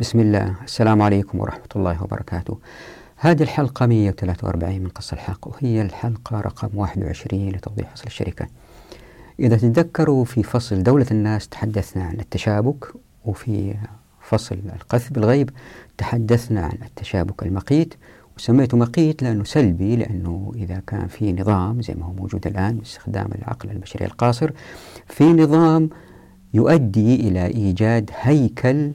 بسم الله. السلام عليكم ورحمة الله وبركاته. هذه الحلقة 143 من قص الحق وهي الحلقة رقم 21 لتوضيح فصل الشركة. إذا تتذكروا في فصل دولة الناس تحدثنا عن التشابك وفي فصل القذف بالغيب تحدثنا عن التشابك المقيت. وسميته مقيت لأنه سلبي لأنه إذا كان في نظام زي ما هو موجود الآن باستخدام العقل البشري القاصر في نظام يؤدي إلى إيجاد هيكل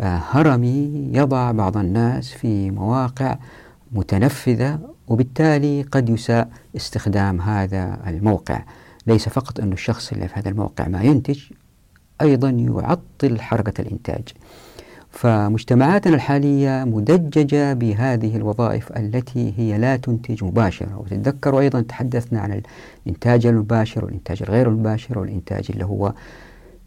هرمي يضع بعض الناس في مواقع متنفذة وبالتالي قد يساء استخدام هذا الموقع. ليس فقط أن الشخص اللي في هذا الموقع ما ينتج أيضا يعطل حركة الإنتاج. فمجتمعاتنا الحالية مدججة بهذه الوظائف التي هي لا تنتج مباشرة. وتتذكروا أيضا تحدثنا عن الإنتاج المباشر والإنتاج الغير المباشر والإنتاج اللي هو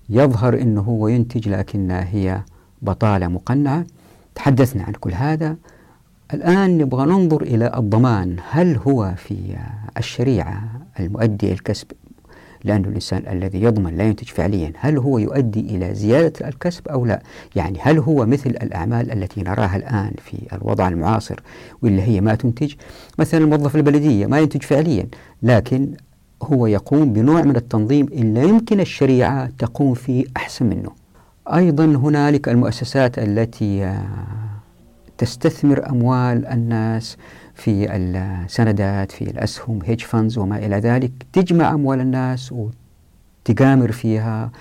يظهر أنه هو ينتج لكنها هي بطالة مقنعة. تحدثنا عن كل هذا. الآن نبغى ننظر إلى الضمان. هل هو في الشريعة المؤدي الكسب؟ لأن الإنسان الذي يضمن لا ينتج فعليا. هل هو يؤدي إلى زيادة الكسب أو لا؟ يعني هل هو مثل الأعمال التي نراها الآن في الوضع المعاصر واللي هي ما تنتج؟ مثلا الموظف البلدية ما ينتج فعليا لكن هو يقوم بنوع من التنظيم اللي يمكن الشريعة تقوم فيه أحسن منه. أيضا هنالك المؤسسات التي تستثمر أموال الناس في السندات في الأسهم هيج فاندز وما إلى ذلك تجمع أموال الناس وتقامر فيها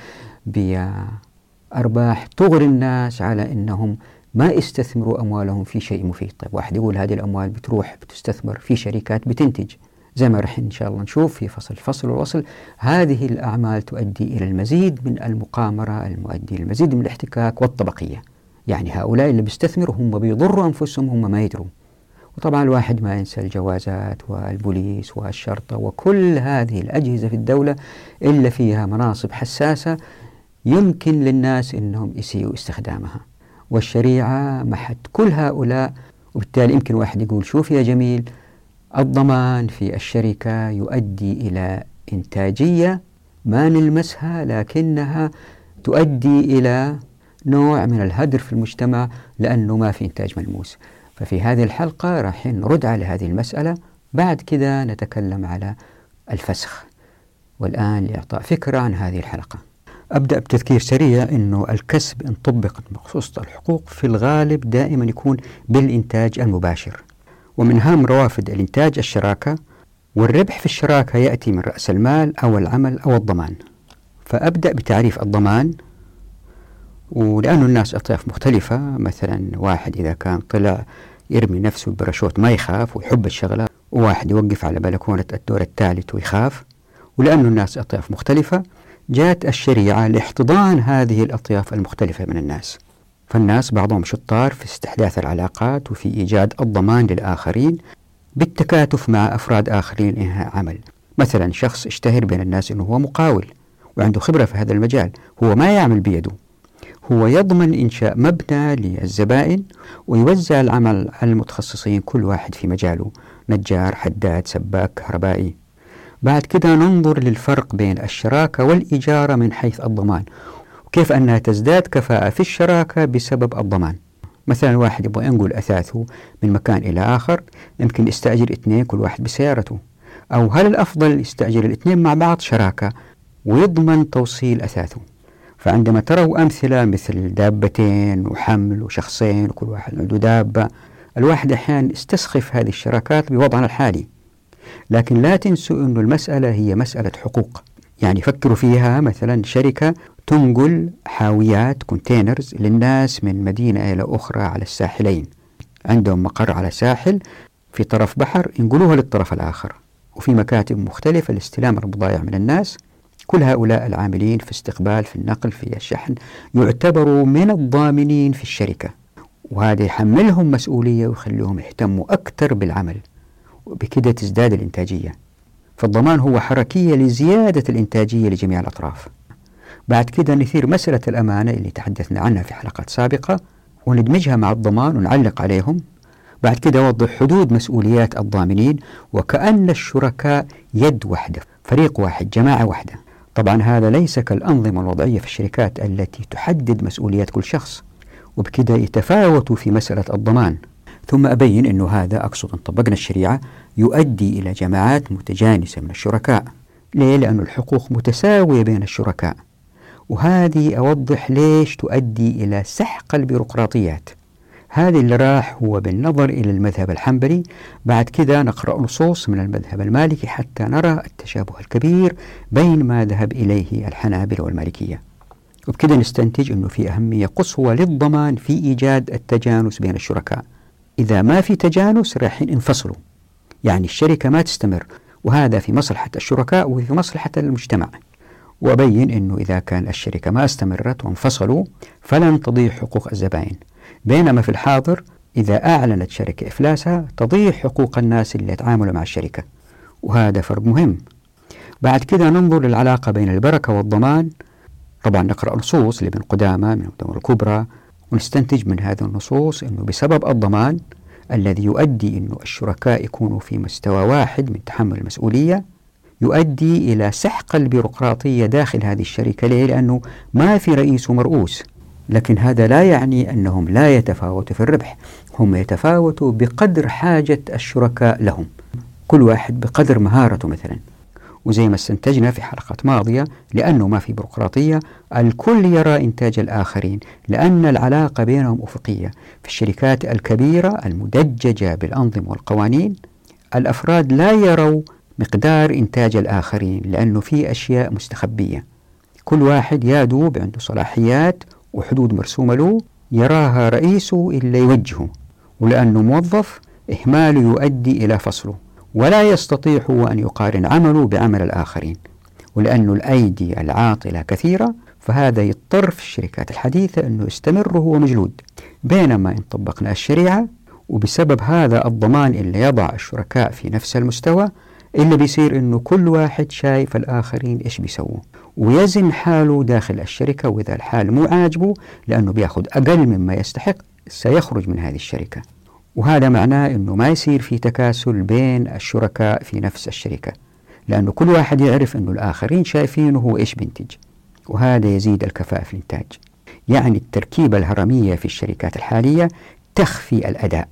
بأرباح تغري الناس على أنهم ما يستثمروا أموالهم في شيء مفيد. طيب واحد يقول هذه الأموال بتروح بتستثمر في شركات بتنتج. زي ما رح إن شاء الله نشوف في فصل الفصل والوصل. هذه الأعمال تؤدي إلى المزيد من المقامرة المؤدي إلى المزيد من الاحتكاك والطبقية. يعني هؤلاء اللي بيستثمروا هم بيضروا أنفسهم هم ما يدروا. وطبعا الواحد ما ينسى الجوازات والبوليس والشرطة وكل هذه الأجهزة في الدولة إلا فيها مناصب حساسة يمكن للناس أنهم يسيئوا استخدامها. والشريعة محت كل هؤلاء وبالتالي يمكن واحد يقول شوف يا جميل الضمان في الشركة يؤدي إلى إنتاجية ما نلمسها لكنها تؤدي إلى نوع من الهدر في المجتمع لأنه ما في إنتاج ملموس. ففي هذه الحلقة راح نرد على هذه المسألة. بعد كذا نتكلم على الفسخ. والآن لإعطاء فكرة عن هذه الحلقة. أبدأ بتذكير سريع أنه الكسب إن طبق بخصوص الحقوق في الغالب دائما يكون بالإنتاج المباشر. ومن أهم روافد الإنتاج الشراكة والربح في الشراكة يأتي من رأس المال أو العمل أو الضمان. فأبدأ بتعريف الضمان ولأنه الناس أطياف مختلفة. مثلا واحد إذا كان طلع يرمي نفسه برشوت ما يخاف ويحب الشغلة وواحد يوقف على بلكونة الدور الثالث ويخاف. ولأنه الناس أطياف مختلفة جاءت الشريعة لاحتضان هذه الأطياف المختلفة من الناس. فالناس بعضهم شطار في استحداث العلاقات وفي إيجاد الضمان للآخرين بالتكاتف مع أفراد آخرين إنهاء عمل. مثلا شخص اشتهر بين الناس أنه هو مقاول وعنده خبرة في هذا المجال هو ما يعمل بيده. هو يضمن إنشاء مبنى للزبائن ويوزع العمل على المتخصصين كل واحد في مجاله نجار حداد سباك كهربائي. بعد كده ننظر للفرق بين الشراكة والإجارة من حيث الضمان. وكيف أنها تزداد كفاءة في الشراكة بسبب الضمان؟ مثلا واحد يبغى ينقل أثاثه من مكان إلى آخر يمكن يستأجر اثنين كل واحد بسيارته. أو هل الأفضل يستأجر الاثنين مع بعض شراكة ويضمن توصيل أثاثه؟ فعندما تروا أمثلة مثل دابتين وحمل وشخصين وكل واحد عنده دابة الواحد أحيانا يستسخف هذه الشراكات بوضعنا الحالي. لكن لا تنسوا أن المسألة هي مسألة حقوق. يعني فكروا فيها مثلا شركة تنقل حاويات كونتينرز للناس من مدينة إلى أخرى على الساحلين. عندهم مقر على ساحل في طرف بحر ينقلوها للطرف الآخر. وفي مكاتب مختلفة لاستلام البضائع من الناس. كل هؤلاء العاملين في استقبال في النقل في الشحن يعتبروا من الضامنين في الشركة. وهذا يحملهم مسؤولية ويخليهم يهتموا أكثر بالعمل. وبكده تزداد الإنتاجية. فالضمان هو حركية لزيادة الإنتاجية لجميع الأطراف. بعد كده نثير مسألة الأمانة اللي تحدثنا عنها في حلقات سابقة وندمجها مع الضمان ونعلق عليهم. بعد كده وضح حدود مسؤوليات الضامنين وكأن الشركاء يد واحدة فريق واحد جماعة واحدة. طبعا هذا ليس كالأنظمة الوضعية في الشركات التي تحدد مسؤوليات كل شخص وبكده يتفاوتوا في مسألة الضمان. ثم أبين أنه هذا أقصد أن طبقنا الشريعة يؤدي إلى جماعات متجانسة من الشركاء. ليه؟ لأن الحقوق متساوية بين الشركاء. وهذه أوضح ليش تؤدي إلى سحق البيروقراطيات. هذا اللي راح هو بالنظر إلى المذهب الحنبلي. بعد كذا نقرأ نصوص من المذهب المالكي حتى نرى التشابه الكبير بين ما ذهب إليه الحنابلة والمالكية. وبكذا نستنتج أنه في أهمية قصوى للضمان في إيجاد التجانس بين الشركاء. إذا ما في تجانس راح ينفصلوا. يعني الشركة ما تستمر. وهذا في مصلحة الشركاء وفي مصلحة المجتمع. وأبين أنه إذا كان الشركة ما استمرت وانفصلوا فلن تضيع حقوق الزبائن. بينما في الحاضر إذا أعلنت شركة إفلاسها تضيع حقوق الناس اللي يتعاملوا مع الشركة وهذا فرق مهم. بعد كده ننظر للعلاقة بين البركة والضمان. طبعا نقرأ نصوص لابن قدامة من الدور الكبرى ونستنتج من هذه النصوص أنه بسبب الضمان الذي يؤدي أن الشركاء يكونوا في مستوى واحد من تحمل المسؤولية يؤدي إلى سحق البيروقراطية داخل هذه الشركة. ليه؟ لأنه ما في رئيس ومرؤوس لكن هذا لا يعني أنهم لا يتفاوتوا في الربح هم يتفاوتوا بقدر حاجة الشركاء لهم. كل واحد بقدر مهارته مثلا. وزي ما استنتجنا في حلقات ماضية لأنه ما في بيروقراطية الكل يرى إنتاج الآخرين لأن العلاقة بينهم أفقية. في الشركات الكبيرة المدججة بالأنظمة والقوانين الأفراد لا يروا مقدار إنتاج الآخرين لأنه في أشياء مستخبية. كل واحد يادوب عنده صلاحيات وحدود مرسومة له يراها رئيسه إلا يوجهه ولأنه موظف إهماله يؤدي إلى فصله. ولا يستطيع هو أن يقارن عمله بعمل الآخرين ولأن الأيدي العاطلة كثيرة فهذا يضطر في الشركات الحديثة أنه يستمر وهو مجلود. بينما إن طبقنا الشريعة وبسبب هذا الضمان اللي يضع الشركاء في نفس المستوى اللي بيصير إنه كل واحد شايف الآخرين إيش بيسووا. ويزن حاله داخل الشركة وإذا الحال مو عاجبه لأنه بيأخذ أقل مما يستحق سيخرج من هذه الشركة. وهذا معناه إنه ما يصير في تكاسل بين الشركاء في نفس الشركة. لأنه كل واحد يعرف إنه الآخرين شايفينه هو إيش بينتج. وهذا يزيد الكفاءة في الإنتاج. يعني التركيبة الهرمية في الشركات الحالية تخفي الأداء.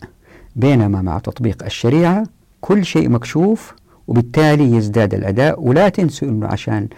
بينما مع تطبيق الشريعة كل شيء مكشوف وبالتالي يزداد الأداء. ولا تنسوا أنه عشان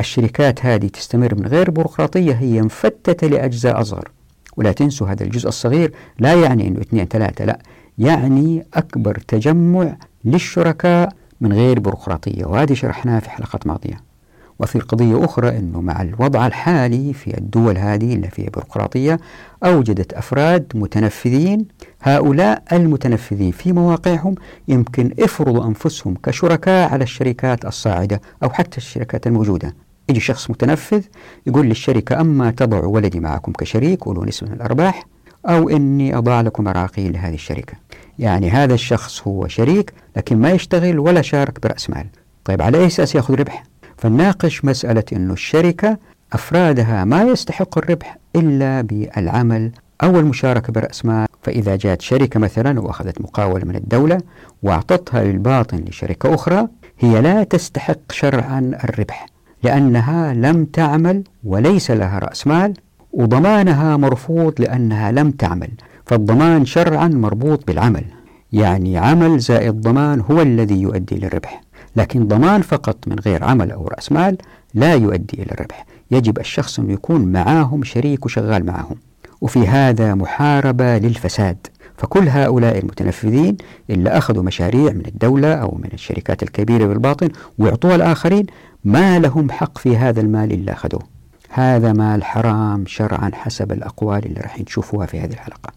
الشركات هذه تستمر من غير بيروقراطية هي مفتتة لأجزاء أصغر. ولا تنسوا هذا الجزء الصغير لا يعني أنه اثنين ثلاثة لا. يعني أكبر تجمع للشركاء من غير بيروقراطية. وهذه شرحناها في حلقات ماضية. وفي قضية أخرى أنه مع الوضع الحالي في الدول هذه اللي فيها بيروقراطية أوجدت أفراد متنفذين هؤلاء المتنفذين في مواقعهم يمكن افرضوا أنفسهم كشركاء على الشركات الصاعدة أو حتى الشركات الموجودة. يجي شخص متنفذ يقول للشركة أما تضع ولدي معكم كشريك ولو نسبة من الأرباح أو إني أضع لكم عراقيل لهذه الشركة. يعني هذا الشخص هو شريك لكن ما يشتغل ولا شارك برأس مال. طيب على أي أساس يأخذ ربح؟ فنناقش مسألة أن الشركة أفرادها ما يستحق الربح إلا بالعمل أو المشاركة برأس مال فإذا جاءت شركة مثلا وأخذت مقاولة من الدولة وأعطتها للباطن لشركة أخرى هي لا تستحق شرعا الربح لأنها لم تعمل وليس لها رأس مال وضمانها مرفوض لأنها لم تعمل فالضمان شرعا مربوط بالعمل. يعني عمل زائد ضمان هو الذي يؤدي للربح. لكن ضمان فقط من غير عمل أو رأس مال لا يؤدي إلى الربح. يجب الشخص أن يكون معاهم شريك وشغال معاهم وفي هذا محاربة للفساد. فكل هؤلاء المتنفذين اللي أخذوا مشاريع من الدولة أو من الشركات الكبيرة بالباطن ويعطوها الآخرين ما لهم حق في هذا المال اللي أخذوه. هذا مال حرام شرعا حسب الأقوال اللي راح نشوفوها في هذه الحلقة.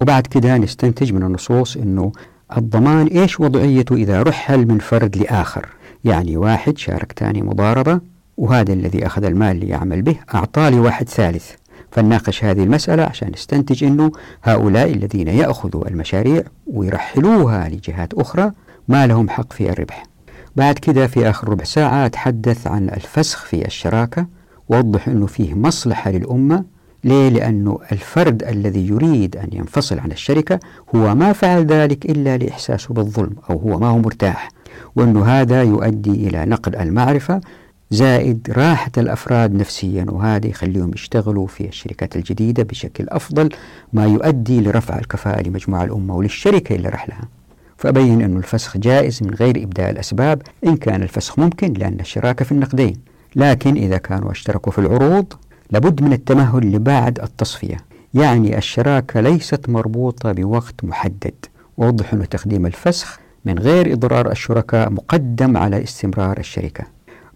وبعد كده نستنتج من النصوص أنه الضمان إيش وضعيته إذا رحل من فرد لآخر؟ يعني واحد شارك تاني مضاربة وهذا الذي أخذ المال ليعمل به أعطاه لواحد ثالث. فنناقش هذه المسألة عشان نستنتج أنه هؤلاء الذين يأخذوا المشاريع ويرحلوها لجهات أخرى ما لهم حق في الربح. بعد كده في آخر ربع ساعة أتحدث عن الفسخ في الشراكة وأوضح أنه فيه مصلحة للأمة ليه؟ لأنه الفرد الذي يريد أن ينفصل عن الشركة هو ما فعل ذلك إلا لإحساسه بالظلم أو هو ما هو مرتاح وأنه هذا يؤدي إلى نقل المعرفة زائد راحة الأفراد نفسيا وهذا يخليهم يشتغلوا في الشركات الجديدة بشكل أفضل ما يؤدي لرفع الكفاءة لمجموعة الأمة وللشركة اللي راح لها فأبين أن الفسخ جائز من غير إبداء الأسباب إن كان الفسخ ممكن لأن الشراكة في النقدين لكن إذا كانوا اشتركوا في العروض لابد من التمهل لبعد التصفية. يعني الشراكة ليست مربوطة بوقت محدد. ووضح أن تقديم الفسخ من غير إضرار الشركاء مقدم على استمرار الشركة.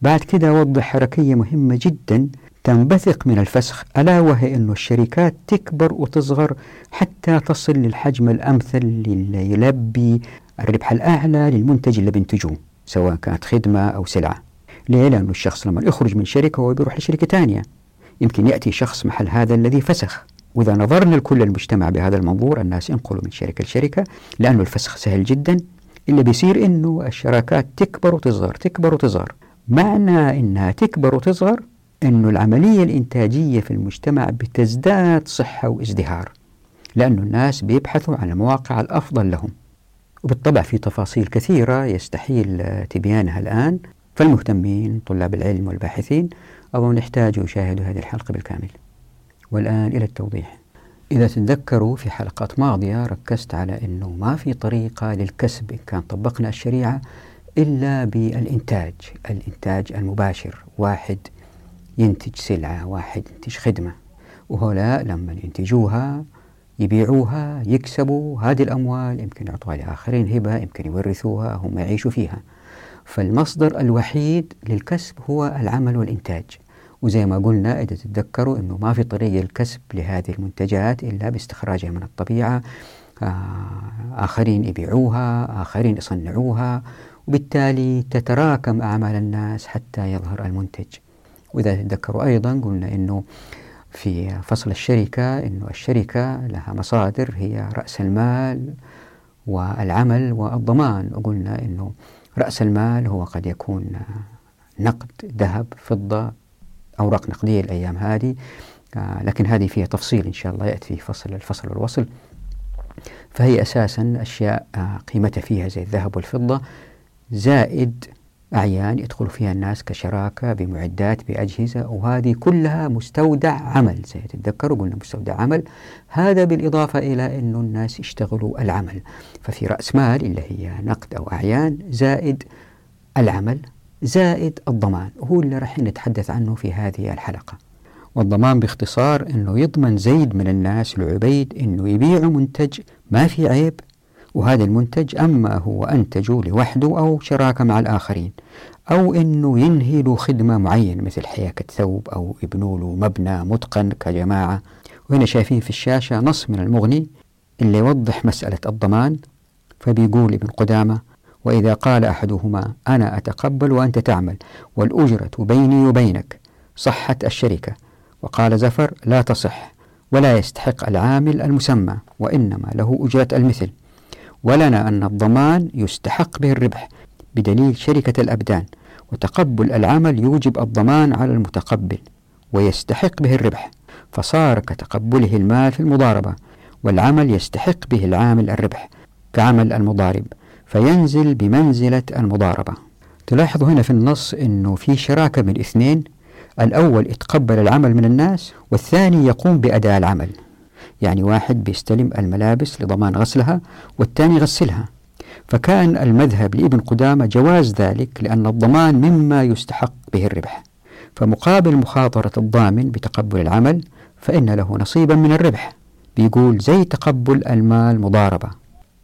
بعد كده وضح حركية مهمة جدا تنبثق من الفسخ ألا وهي أن الشركات تكبر وتصغر حتى تصل للحجم الأمثل اللي يلبي الربح الأعلى للمنتج اللي بينتجوه سواء كانت خدمة أو سلعة. ليه؟ لأنه الشخص لما يخرج من شركة هو بيروح لشركة ثانية يمكن يأتي شخص محل هذا الذي فسخ. وإذا نظرنا لكل المجتمع بهذا المنظور الناس ينقلوا من شركة لشركة لأنه الفسخ سهل جدا. اللي بيصير إنه الشراكات تكبر وتصغر تكبر وتصغر. معنى إنها تكبر وتصغر أنه العملية الإنتاجية في المجتمع بتزداد صحة وازدهار. لأن الناس بيبحثوا عن المواقع الأفضل لهم. وبالطبع في تفاصيل كثيرة يستحيل تبيانها الآن. فالمهتمين طلاب العلم والباحثين أو نحتاج يشاهدوا هذه الحلقة بالكامل. والآن إلى التوضيح. إذا تتذكروا في حلقات ماضية ركزت على أنه ما في طريقة للكسب إن كان طبقنا الشريعة إلا بالإنتاج. الإنتاج المباشر. واحد ينتج سلعة واحد ينتج خدمة. وهؤلاء لما ينتجوها يبيعوها يكسبوا هذه الأموال. يمكن يعطوها لآخرين هبة يمكن يورثوها هم يعيشوا فيها. فالمصدر الوحيد للكسب هو العمل والإنتاج. وزي ما قلنا إذا تتذكروا أنه ما في طريقة للكسب لهذه المنتجات إلا باستخراجها من الطبيعة. آه، آخرين يبيعوها آخرين يصنعوها وبالتالي تتراكم أعمال الناس حتى يظهر المنتج. وإذا تذكروا أيضا قلنا أنه في فصل الشركة أنه الشركة لها مصادر هي رأس المال والعمل والضمان. وقلنا أنه رأس المال هو قد يكون نقد ذهب فضة أوراق نقدية الأيام هذه. آه، لكن هذه فيها تفصيل إن شاء الله يأتي في فصل الفصل والوصل. فهي أساسا أشياء آه، قيمتها فيها زي الذهب والفضة زائد أعيان يدخل فيها الناس كشراكة بمعدات بأجهزة وهذه كلها مستودع عمل زي تتذكروا قلنا مستودع عمل. هذا بالإضافة إلى أنه الناس يشتغلوا العمل. ففي رأس مال اللي هي نقد أو أعيان زائد العمل زائد الضمان. وهو اللي راح نتحدث عنه في هذه الحلقة. والضمان باختصار أنه يضمن زيد من الناس لعبيد أنه يبيع منتج ما في عيب. وهذا المنتج أما هو أنتجه لوحده أو شراكة مع الآخرين أو أنه ينهي له خدمة معينة مثل حياكة ثوب أو يبنوا له مبنى متقن كجماعة. وهنا شايفين في الشاشة نص من المغني اللي يوضح مسألة الضمان فبيقول ابن قدامة وإذا قال أحدهما أنا أتقبل وأنت تعمل والأجرة بيني وبينك صحت الشركة وقال زفر لا تصح ولا يستحق العامل المسمى وإنما له أجرة المثل ولنا أن الضمان يستحق به الربح بدليل شركة الأبدان وتقبل العمل يوجب الضمان على المتقبل ويستحق به الربح فصار كتقبله المال في المضاربة والعمل يستحق به العامل الربح كعمل المضارب فينزل بمنزلة المضاربة. تلاحظوا هنا في النص أنه في شراكة بين الاثنين الأول يتقبل العمل من الناس والثاني يقوم بأداء العمل. يعني واحد بيستلم الملابس لضمان غسلها والثاني يغسلها. فكان المذهب لابن قدامة جواز ذلك لأن الضمان مما يستحق به الربح. فمقابل مخاطرة الضامن بتقبل العمل فإن له نصيبا من الربح. بيقول زي تقبل المال مضاربة.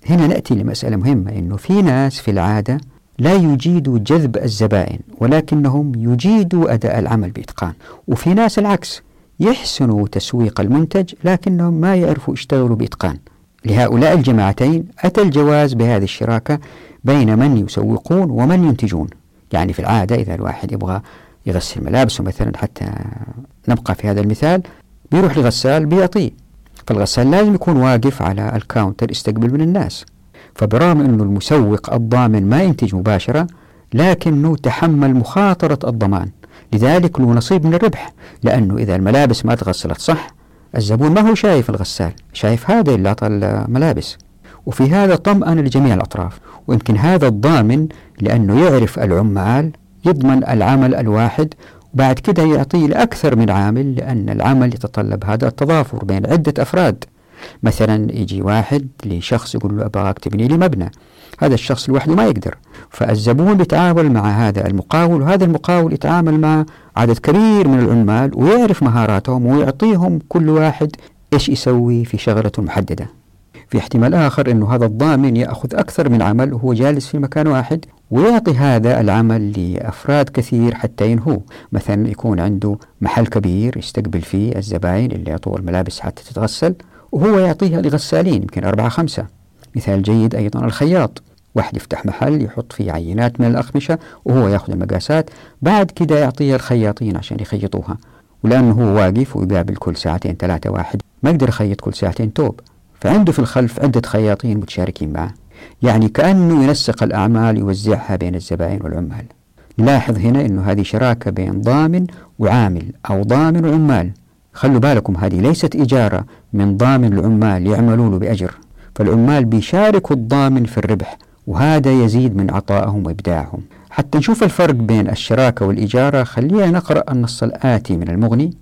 هنا نأتي لمسألة مهمة أنه في ناس في العادة لا يجيدوا جذب الزبائن ولكنهم يجيدوا أداء العمل بإتقان. وفي ناس العكس يحسنوا تسويق المنتج لكنهم ما يعرفوا يشتغلوا بإتقان. لهؤلاء الجماعتين أتى الجواز بهذه الشراكة بين من يسوقون ومن ينتجون. يعني في العادة إذا الواحد يبغى يغسل ملابسه مثلا حتى نبقى في هذا المثال بيروح لغسال بيعطيه. فالغسال لازم يكون واقف على الكاونتر يستقبل من الناس. فبرغم أنه المسوق الضامن ما ينتج مباشرة لكنه تحمل مخاطرة الضمان. لذلك له نصيب من الربح لأنه إذا الملابس ما تغسلت صح الزبون ما هو شايف الغسال شايف هذا اللي أعطى الملابس. وفي هذا طمأن لجميع الأطراف ويمكن هذا الضامن لأنه يعرف العمال يضمن العمل الواحد وبعد كده يعطيه لأكثر من عامل لأن العمل يتطلب هذا التضافر بين عدة أفراد. مثلا يجي واحد لشخص يقول له أبغاك تبني لي مبنى. هذا الشخص لوحده ما يقدر. فالزبون بيتعامل مع هذا المقاول وهذا المقاول يتعامل مع عدد كبير من العمال ويعرف مهاراتهم ويعطيهم كل واحد إيش يسوي في شغلته محددة في احتمال آخر أنه هذا الضامن يأخذ أكثر من عمل وهو جالس في مكان واحد ويعطي هذا العمل لأفراد كثير حتى ينهوه. مثلا يكون عنده محل كبير يستقبل فيه الزباين اللي يعطوا الملابس حتى تتغسل. وهو يعطيها لغسالين يمكن أربعة خمسة. مثال جيد أيضا الخياط. واحد يفتح محل يحط فيه عينات من الأقمشة وهو يأخذ المقاسات بعد كده يعطيها الخياطين عشان يخيطوها. ولأنه هو واقف ويقابل كل ساعتين ثلاثة واحد ما يقدر يخيط كل ساعتين توب. فعنده في الخلف عدة خياطين متشاركين معه. يعني كأنه ينسق الأعمال يوزعها بين الزبائن والعمال. نلاحظ هنا أنه هذه شراكة بين ضامن وعامل أو ضامن وعمال. خلوا بالكم هذه ليست إجارة من ضامن العمال يعملوا له بأجر. فالعمال بيشاركوا الضامن في الربح وهذا يزيد من عطائهم وإبداعهم. حتى نشوف الفرق بين الشراكة والإجارة خلينا نقرأ النص الآتي من المغني.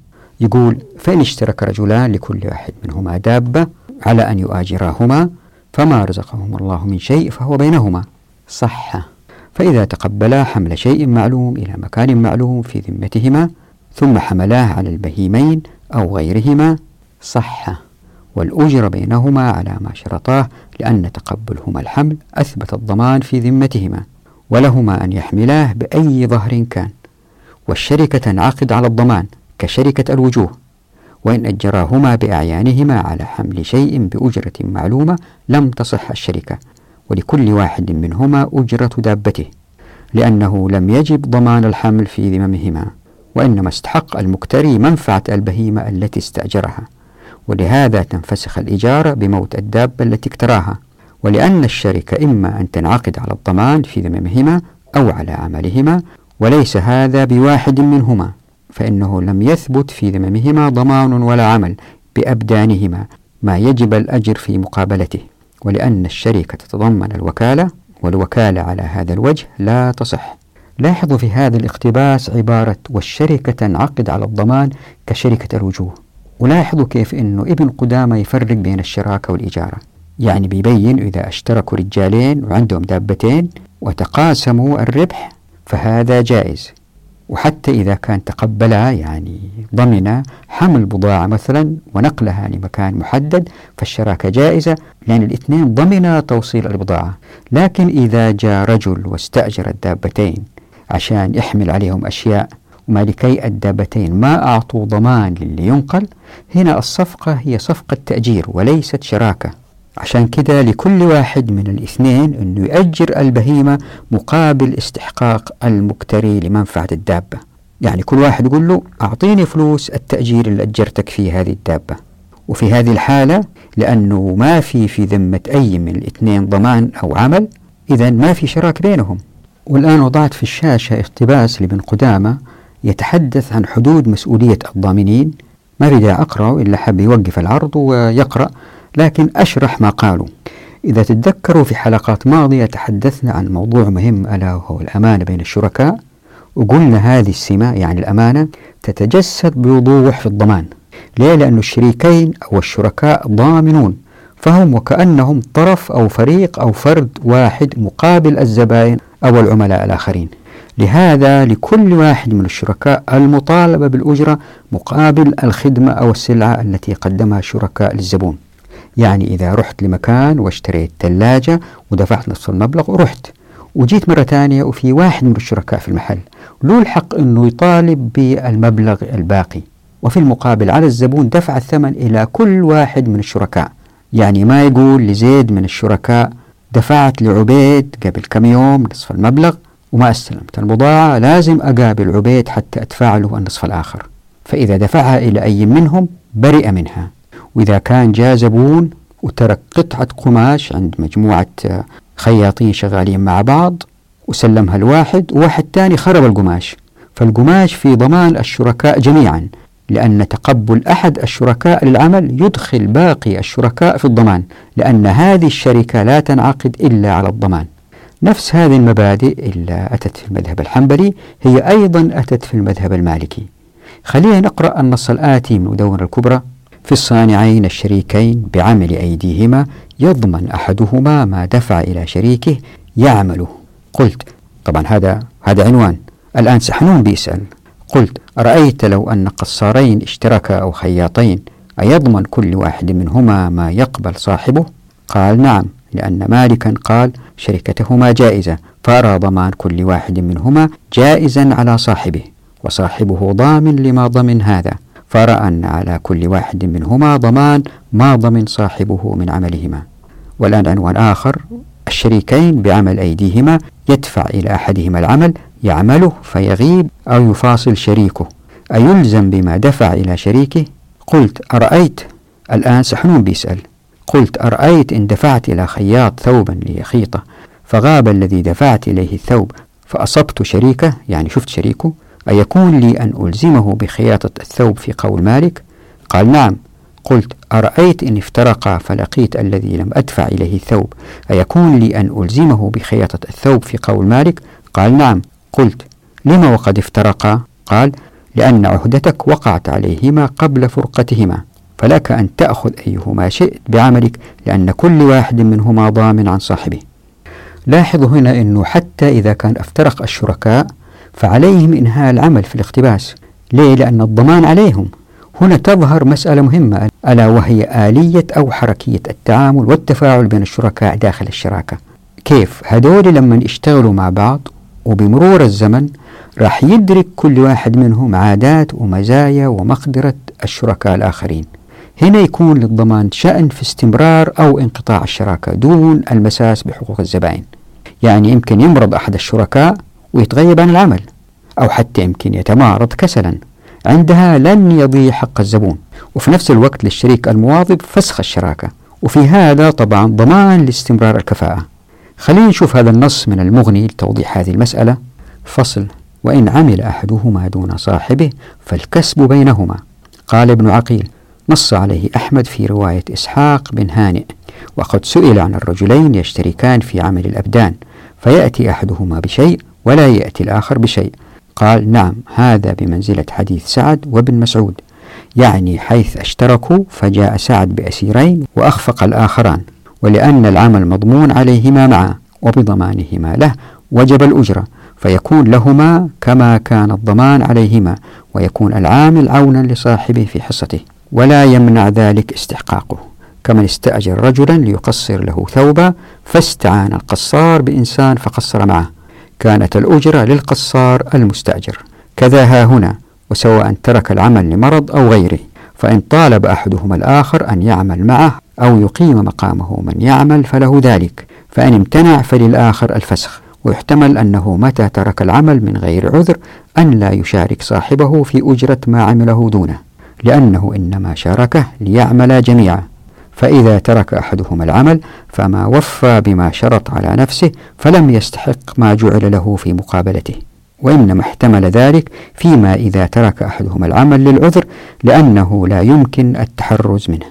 يقول فإن اشترك رجلان لكل واحد منهما دابة على أن يؤاجراهما فما رزقهم الله من شيء فهو بينهما. صح. فإذا تقبلا حمل شيء معلوم إلى مكان معلوم في ذمتهما ثم حملاه على البهيمين أو غيرهما صح والأجر بينهما على ما شرطاه لأن تقبلهما الحمل أثبت الضمان في ذمتهما ولهما أن يحملاه بأي ظهر كان والشركة تنعقد على الضمان كشركة الوجوه وإن أجراهما بأعيانهما على حمل شيء بأجرة معلومة لم تصح الشركة ولكل واحد منهما أجرة دابته لأنه لم يجب ضمان الحمل في ذممهما. وإنما استحق المكتري منفعة البهيمة التي استأجرها ولهذا تنفسخ الإجارة بموت الدابة التي اكتراها ولأن الشركة إما أن تنعقد على الضمان في ذممهما أو على عملهما وليس هذا بواحد منهما فإنه لم يثبت في ذممهما ضمان ولا عمل بأبدانهما ما يجب الأجر في مقابلته ولأن الشركة تتضمن الوكالة والوكالة على هذا الوجه لا تصح. لاحظوا في هذا الاقتباس عبارة والشركة تنعقد على الضمان كشركة الوجوه ولاحظوا كيف أنه ابن قدامة يفرق بين الشراكة والإجارة. يعني بيبين إذا اشتركوا رجالين وعندهم دابتين وتقاسموا الربح فهذا جائز. وحتى إذا كان تقبلا يعني ضمن حمل بضاعة مثلا ونقلها لمكان محدد فالشراكة جائزة لأن الاثنين ضمن توصيل البضاعة. لكن إذا جاء رجل واستأجر الدابتين عشان يحمل عليهم أشياء. ومالكي الدابتين. ما أعطوا ضمان للي ينقل هنا الصفقة هي صفقة تأجير وليست شراكة. عشان كده لكل واحد من الاثنين أنه يأجر البهيمة مقابل استحقاق المكتري لمنفعة الدابة. يعني كل واحد يقول له أعطيني فلوس التأجير اللي أجرتك في هذه الدابة. وفي هذه الحالة لأنه ما في في ذمة أي من الاثنين ضمان أو عمل إذا ما في شراك بينهم. والآن وضعت في الشاشة اقتباس لابن قدامة يتحدث عن حدود مسؤولية الضامنين. ما بدي أقرأ إلا حب يوقف العرض ويقرأ لكن أشرح ما قالوا. إذا تتذكروا في حلقات ماضية تحدثنا عن موضوع مهم ألا وهو الأمانة بين الشركاء. وقلنا هذه السمة يعني الأمانة تتجسد بوضوح في الضمان. ليه؟ لأن الشريكين أو الشركاء ضامنون فهم وكأنهم طرف أو فريق أو فرد واحد مقابل الزبائن أو العملاء الآخرين. لهذا لكل واحد من الشركاء المطالبة بالأجرة مقابل الخدمة أو السلعة التي قدمها الشركاء للزبون. يعني إذا رحت لمكان واشتريت ثلاجة ودفعت نصف المبلغ ورحت. وجيت مرة ثانية وفي واحد من الشركاء في المحل. له الحق أنه يطالب بالمبلغ الباقي. وفي المقابل على الزبون دفع الثمن إلى كل واحد من الشركاء. يعني ما يقول لزيد من الشركاء دفعت لعبيد قبل كم يوم نصف المبلغ وما أستلمت. البضاعة لازم أقابل عبيد حتى أدفع له النصف الآخر. فإذا دفعها إلى أي منهم برئ منها. وإذا كان جاء زبون وترك قطعة قماش عند مجموعة خياطين شغالين مع بعض وسلمها الواحد وواحد تاني خرب القماش. فالقماش في ضمان الشركاء جميعا. لأن تقبل أحد الشركاء للعمل يدخل باقي الشركاء في الضمان لأن هذه الشركة لا تنعقد إلا على الضمان. نفس هذه المبادئ اللي أتت في المذهب الحنبلي هي أيضا أتت في المذهب المالكي. خلينا نقرأ النص الآتي من مدونة الكبرى. في الصانعين الشريكين بعمل أيديهما يضمن أحدهما ما دفع إلى شريكه يعمله. قلت طبعا هذا هذا عنوان. الآن سحنون بيسأل. قلت أرأيت لو أن قصارين اشتركا أو خياطين أيضمن كل واحد منهما ما يقبل صاحبه؟ قال نعم لأن مالكا قال شركتهما جائزة فأرى ضمان كل واحد منهما جائزا على صاحبه وصاحبه ضامن لما ضمن هذا فرأى أن على كل واحد منهما ضمان ما ضمن صاحبه من عملهما. والآن عنوان آخر الشريكين بعمل أيديهما يدفع إلى أحدهما العمل يعمله فيغيب أو يفاصل شريكه أيلزم بما دفع إلى شريكه؟ قلت أرأيت؟ الآن سحنون بيسأل. قلت أرأيت إن دفعت إلى خياط ثوبا ليخيطه فغاب الذي دفعت إليه الثوب فأصبت شريكه يعني شفت شريكه؟ أيكون لي أن ألزمه بخياطة الثوب في قول مالك؟ قال نعم. قلت أرأيت إن افترقا فلقيت الذي لم أدفع إليه الثوب أيكون لي أن ألزمه بخياطة الثوب في قول مالك؟ قال نعم. قلت لما وقد افترقا؟ قال لأن عهدتك وقعت عليهما قبل فرقتهما فلك أن تأخذ أيهما شئت بعملك لأن كل واحد منهما ضامن عن صاحبه. لاحظوا هنا أنه حتى إذا كان افترق الشركاء فعليهم إنهاء العمل في الاقتباس. ليه؟ لأن الضمان عليهم. هنا تظهر مسألة مهمة ألا وهي آلية أو حركية التعامل والتفاعل بين الشركاء داخل الشراكة. كيف؟ هذول لما يشتغلوا مع بعض وبمرور الزمن راح يدرك كل واحد منهم عادات ومزايا ومقدرة الشركاء الآخرين. هنا يكون للضمان شأن في استمرار أو انقطاع الشراكة دون المساس بحقوق الزبائن يعني يمكن يمرض أحد الشركاء ويتغيب عن العمل أو حتى يمكن يتمارض كسلا. عندها لن يضيع حق الزبون. وفي نفس الوقت للشريك المواظب فسخ الشراكة. وفي هذا طبعا ضمان لاستمرار الكفاءة. خلينا نشوف هذا النص من المغني لتوضيح هذه المسألة. فصل وإن عمل أحدهما دون صاحبه فالكسب بينهما. قال ابن عقيل نص عليه أحمد في رواية إسحاق بن هانئ وقد سئل عن الرجلين يشتركان في عمل الأبدان فيأتي أحدهما بشيء ولا يأتي الآخر بشيء. قال نعم هذا بمنزلة حديث سعد وابن مسعود. يعني حيث أشتركوا فجاء سعد بأسيرين وأخفق الآخران. ولأن العمل مضمون عليهما معا وبضمانهما له وجب الأجرة فيكون لهما كما كان الضمان عليهما ويكون العامل عونا لصاحبه في حصته ولا يمنع ذلك استحقاقه. كمن استأجر رجلا ليقصر له ثوبا فاستعان القصار بإنسان فقصر معه. كانت الأجرة للقصار المستأجر. كذا ها هنا وسواء ترك العمل لمرض أو غيره. فإن طالب أحدهما الآخر أن يعمل معه أو يقيم مقامه من يعمل فله ذلك فإن امتنع فللآخر الفسخ ويحتمل أنه متى ترك العمل من غير عذر أن لا يشارك صاحبه في أجرة ما عمله دونه لأنه إنما شاركه ليعمل جميعا فإذا ترك أحدهما العمل فما وفى بما شرط على نفسه فلم يستحق ما جعل له في مقابلته. وإنما احتمل ذلك فيما إذا ترك أحدهما العمل للعذر لأنه لا يمكن التحرز منه.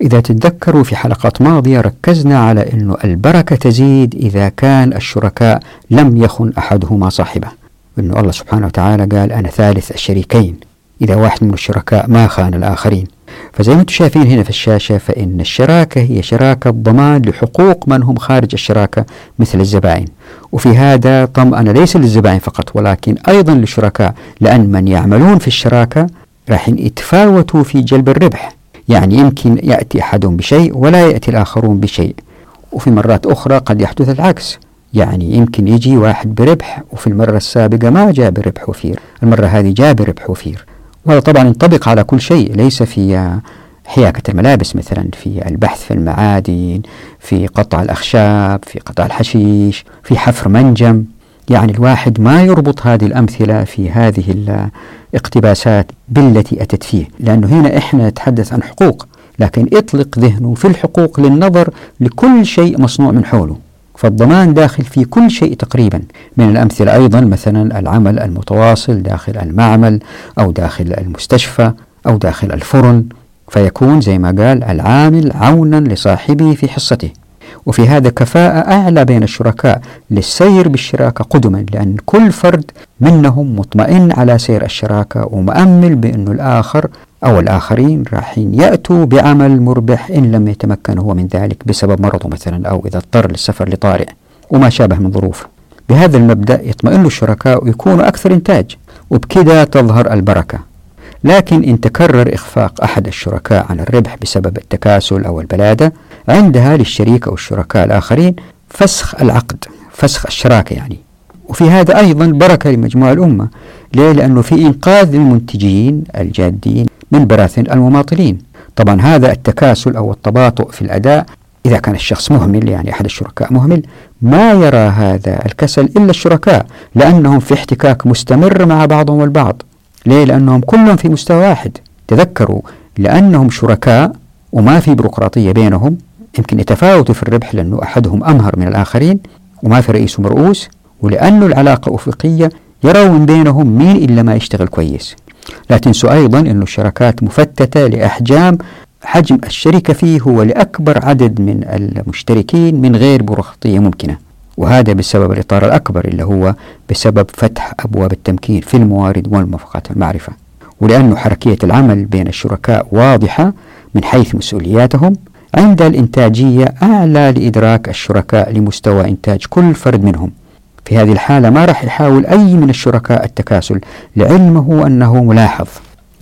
إذا تتذكروا في حلقات ماضية ركزنا على أن البركة تزيد إذا كان الشركاء لم يخن أحدهما صاحبه. وأن الله سبحانه وتعالى قال أنا ثالث الشريكين. إذا واحد من الشركاء ما خان الآخرين. فزي ما أنتم شايفين هنا في الشاشة فإن الشراكة هي شراكة ضمان لحقوق من هم خارج الشراكة مثل الزبائن وفي هذا طمأنة ليس للزبائن فقط ولكن أيضا للشركاء لأن من يعملون في الشراكة راح يتفاوتوا في جلب الربح. يعني يمكن يأتي أحدهم بشيء ولا يأتي الآخرون بشيء. وفي مرات أخرى قد يحدث العكس. يعني يمكن يجي واحد بربح وفي المرة السابقة ما جاء بربح وفير. المرة هذه جاء بربح وفير. وهذا طبعا ينطبق على كل شيء ليس في حياكة الملابس مثلا في البحث في المعادن في قطع الأخشاب في قطع الحشيش في حفر منجم. يعني الواحد ما يربط هذه الأمثلة في هذه الاقتباسات بالتي أتت فيه. لأنه هنا إحنا نتحدث عن حقوق لكن اطلق ذهنه في الحقوق للنظر لكل شيء مصنوع من حوله. فالضمان داخل في كل شيء تقريبا. من الأمثلة أيضا مثلا العمل المتواصل داخل المعمل أو داخل المستشفى أو داخل الفرن. فيكون زي ما قال العامل عونا لصاحبه في حصته. وفي هذا كفاءة أعلى بين الشركاء للسير بالشراكة قدما لأن كل فرد منهم مطمئن على سير الشراكة ومؤمل بأن الآخر أو الآخرين راح يأتوا بعمل مربح إن لم يتمكن هو من ذلك بسبب مرضه مثلا أو إذا اضطر للسفر لطارئ وما شابه من ظروف. بهذا المبدأ يطمئن الشركاء ويكونوا أكثر إنتاج وبكذا تظهر البركة. لكن إن تكرر إخفاق أحد الشركاء عن الربح بسبب التكاسل أو البلادة عندها للشريك أو الشركاء الآخرين فسخ العقد فسخ الشراكة يعني. وفي هذا أيضا بركة لمجموع الأمة. ليه؟ لأنه في إنقاذ المنتجين الجادين من براثن المماطلين. طبعا هذا التكاسل أو التباطؤ في الأداء إذا كان الشخص مهمل يعني أحد الشركاء مهمل ما يرى هذا الكسل إلا الشركاء لأنهم في احتكاك مستمر مع بعضهم البعض ليه؟ لأنهم كلهم في مستوى واحد. تذكروا لأنهم شركاء وما في بيروقراطية بينهم يمكن يتفاوتوا في الربح لأنه أحدهم أمهر من الآخرين وما في رئيس ومرؤوس ولأنه العلاقة أفقية يروا من بينهم مين إلا ما يشتغل كويس. لا تنسوا أيضا أن الشركات مفتتة لأحجام حجم الشركة فيه هو لأكبر عدد من المشتركين من غير بيروقراطية ممكنة وهذا بسبب الإطار الأكبر اللي هو بسبب فتح أبواب التمكين في الموارد والموافقات المعرفة ولأن حركية العمل بين الشركاء واضحة من حيث مسؤولياتهم عند الإنتاجية أعلى لإدراك الشركاء لمستوى إنتاج كل فرد منهم. في هذه الحالة ما راح يحاول أي من الشركاء التكاسل لعلمه أنه ملاحظ